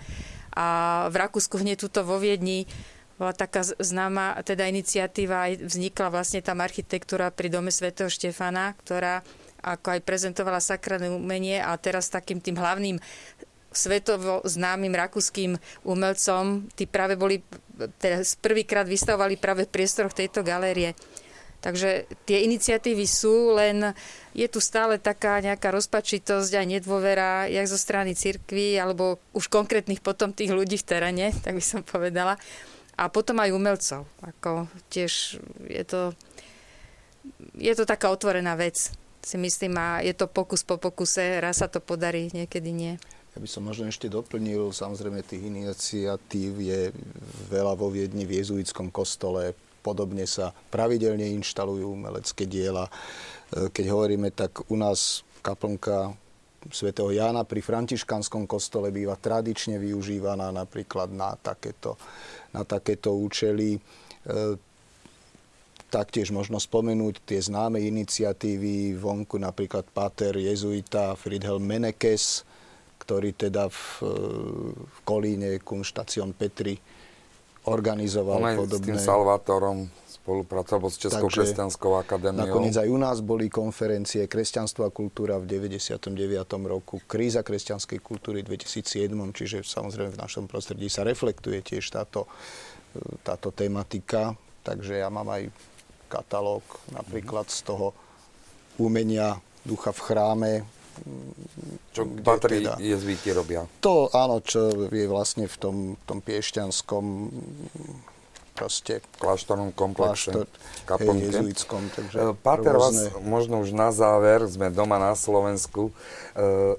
a v Rakúsku hneď tuto vo Viedni bola taká známa teda iniciatíva, aj vznikla vlastne tam architektúra pri dome svätého Štefana, ktorá ako aj prezentovala sakrálne umenie a teraz takým tým hlavným svetovo známym rakúskym umelcom, tí práve boli, teraz prvýkrát vystavovali práve v priestoroch tejto galérie. Takže tie iniciatívy sú, len je tu stále taká nejaká rozpačitosť a nedôvera, jak zo strany cirkvy, alebo už konkrétnych potom tých ľudí v teréne, <laughs> tak by som povedala. A potom aj umelcov. Ako tiež je to, je to taká otvorená vec si myslím, a je to pokus po pokuse, raz sa to podarí, niekedy nie. Ja by som možno ešte doplnil, samozrejme tých iniciatív je veľa vo Viedni v jezuitskom kostole, podobne sa pravidelne inštalujú umelecké diela. E, keď hovoríme, tak u nás kaplnka svätého Jána pri františkanskom kostole býva tradične využívaná napríklad na takéto, na takéto účely. E, Taktiež možno spomenúť tie známe iniciatívy vonku, napríklad Pater jezuita Friedhelm Menekes, ktorý teda v, v Kolíne Kunštácion Petri organizoval On podobné. s tým Salvátorom spolupracoval s Českou Takže kresťanskou akadémiou. Nakoniec aj u nás boli konferencie Kresťanstvo a kultúra v 99. roku, Kríza kresťanskej kultúry v 2007, čiže samozrejme v našom prostredí sa reflektuje tiež táto, táto tematika. Takže ja mám aj katalóg napríklad z toho umenia ducha v chráme. Čo patrí teda, jezvíti robia? To áno, čo je vlastne v tom, tom piešťanskom proste kláštornom komplexe, kaplnke. jezuitskom. Takže Pater, rôzne... vás možno už na záver, sme doma na Slovensku. E,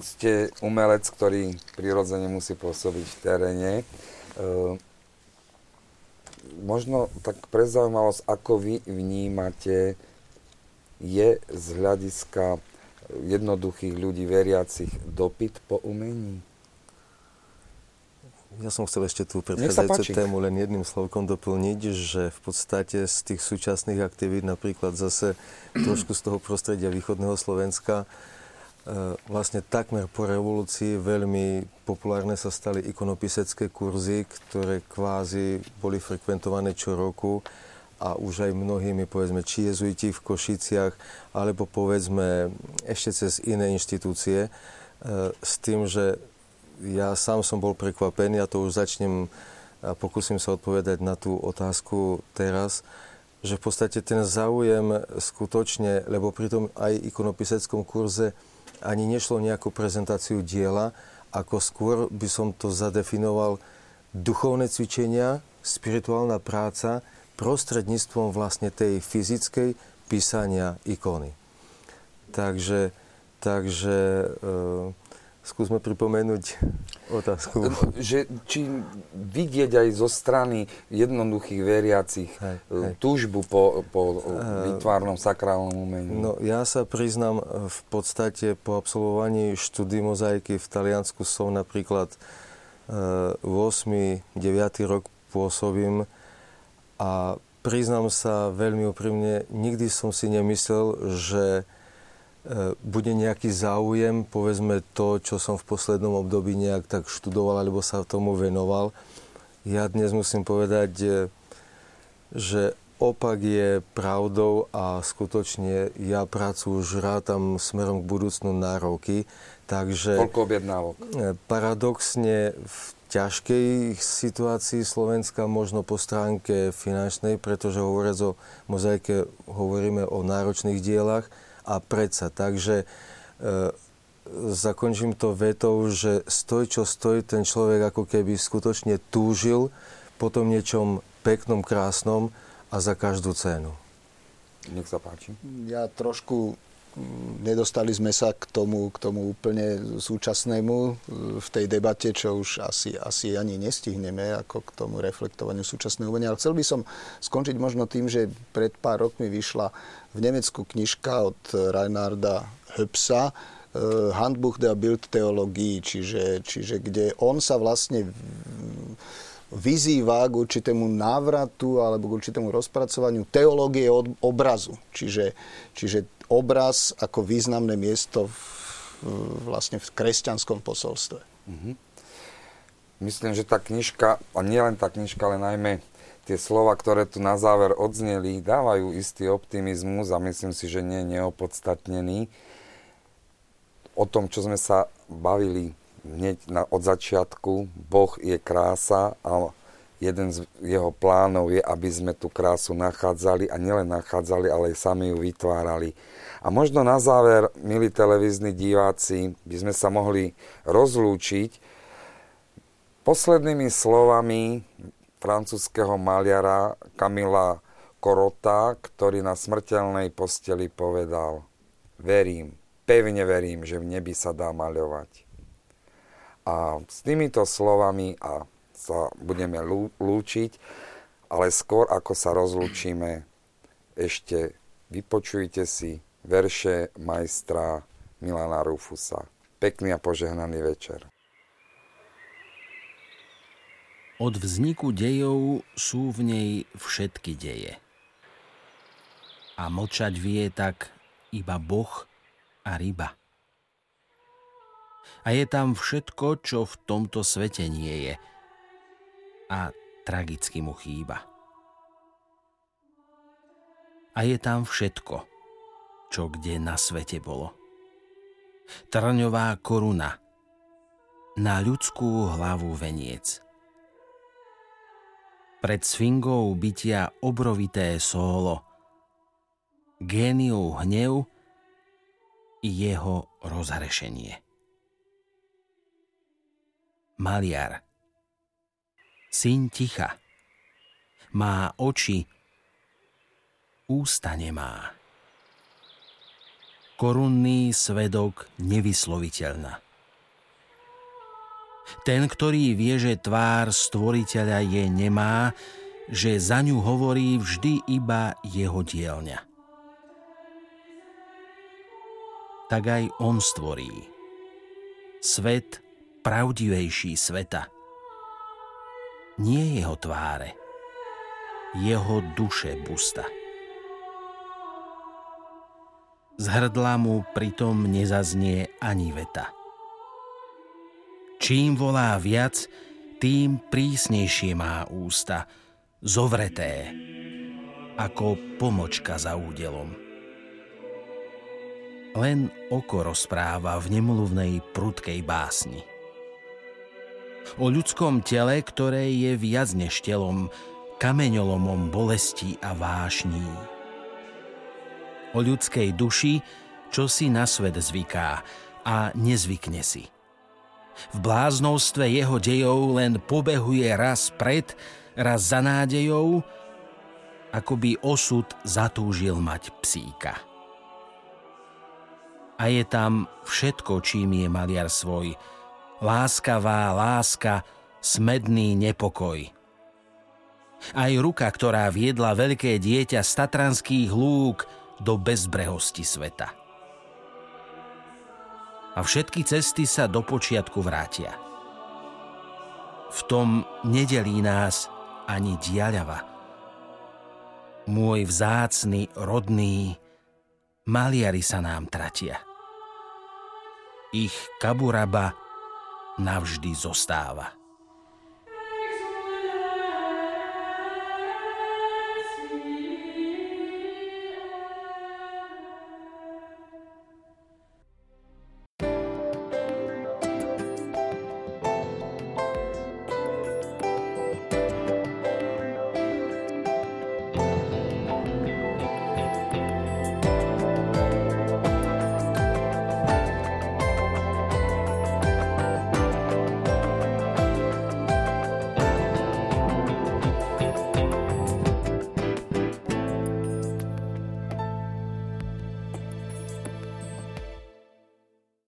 ste umelec, ktorý prirodzene musí pôsobiť v teréne. E, možno tak pre zaujímavosť, ako vy vnímate, je z hľadiska jednoduchých ľudí veriacich dopyt po umení? Ja som chcel ešte tú predchádzajúcu tému len jedným slovkom doplniť, že v podstate z tých súčasných aktivít, napríklad zase trošku z toho prostredia východného Slovenska, vlastne takmer po revolúcii veľmi populárne sa stali ikonopisecké kurzy, ktoré kvázi boli frekventované čo roku a už aj mnohými, povedzme, či jezuiti v Košiciach, alebo povedzme ešte cez iné inštitúcie, e, s tým, že ja sám som bol prekvapený a to už začnem a pokúsim sa odpovedať na tú otázku teraz, že v podstate ten záujem skutočne, lebo pri tom aj ikonopiseckom kurze ani nešlo nejakú prezentáciu diela, ako skôr by som to zadefinoval duchovné cvičenia, spirituálna práca prostredníctvom vlastne tej fyzickej písania ikony. Takže, takže e, Skúsme pripomenúť otázku. Že, či vidieť aj zo strany jednoduchých veriacich hej, e, hej. túžbu po, po uh, vytvárnom sakrálnom umení. No, ja sa priznám, e, v podstate po absolvovaní štúdy mozaiky v Taliansku som napríklad uh, 8. 9. rok pôsobím a priznám sa veľmi úprimne, nikdy som si nemyslel, že bude nejaký záujem, povedzme to, čo som v poslednom období nejak tak študoval alebo sa tomu venoval. Ja dnes musím povedať, e, že opak je pravdou a skutočne ja prácu už rátam smerom k budúcnu na roky. Takže... Koľko objednávok? E, paradoxne v ťažkej situácii Slovenska, možno po stránke finančnej, pretože hovoriac o mozaike hovoríme o náročných dielach, a predsa. Takže e, zakončím to vetou, že stoj, čo stoj, ten človek ako keby skutočne túžil po tom niečom peknom, krásnom a za každú cenu. Nech sa páči. Ja trošku nedostali sme sa k tomu, k tomu úplne súčasnému e, v tej debate, čo už asi, asi ani nestihneme ako k tomu reflektovaniu súčasného umenia. Ale chcel by som skončiť možno tým, že pred pár rokmi vyšla v Nemecku knižka od Reinharda Höpsa, e, Handbuch der Bildtheologie, čiže, čiže kde on sa vlastne vyzýva k určitému návratu alebo k určitému rozpracovaniu teológie od obrazu. Čiže, čiže obraz ako významné miesto v, vlastne v kresťanskom posolstve. Mm-hmm. Myslím, že tá knižka, a nielen tá knižka, ale najmä tie slova, ktoré tu na záver odzneli, dávajú istý optimizmus a myslím si, že nie neopodstatnený. O tom, čo sme sa bavili hneď na, od začiatku, Boh je krása a jeden z jeho plánov je, aby sme tú krásu nachádzali a nielen nachádzali, ale aj sami ju vytvárali. A možno na záver, milí televízni diváci, by sme sa mohli rozlúčiť poslednými slovami francúzského maliara Kamila Korota, ktorý na smrteľnej posteli povedal Verím, pevne verím, že v nebi sa dá maľovať. A s týmito slovami a sa budeme lúčiť, ale skôr ako sa rozlúčime, ešte vypočujte si verše majstra Milana Rufusa. Pekný a požehnaný večer. Od vzniku dejov sú v nej všetky deje. A močať vie tak iba Boh a ryba. A je tam všetko, čo v tomto svete nie je – a tragicky mu chýba. A je tam všetko, čo kde na svete bolo. Trňová koruna, na ľudskú hlavu veniec. Pred sfingou bytia obrovité sólo, géniu hnev i jeho rozhrešenie. Maliar – syn ticha. Má oči, ústa nemá. Korunný svedok nevysloviteľná. Ten, ktorý vie, že tvár stvoriteľa je nemá, že za ňu hovorí vždy iba jeho dielňa. Tak aj on stvorí. Svet pravdivejší sveta. Nie jeho tváre, jeho duše busta. Z hrdla mu pritom nezaznie ani veta. Čím volá viac, tým prísnejšie má ústa, zovreté, ako pomočka za údelom. Len oko rozpráva v nemluvnej prudkej básni. O ľudskom tele, ktoré je viac než telom, kameňolomom bolesti a vášní. O ľudskej duši, čo si na svet zvyká a nezvykne si – v bláznovstve jeho dejov len pobehuje raz pred, raz za nádejou, ako by osud zatúžil mať psíka. A je tam všetko, čím je maliar svoj. Láskavá láska, smedný nepokoj. Aj ruka, ktorá viedla veľké dieťa z tatranských lúk do bezbrehosti sveta a všetky cesty sa do počiatku vrátia. V tom nedelí nás ani diaľava. Môj vzácny, rodný, maliari sa nám tratia. Ich kaburaba navždy zostáva.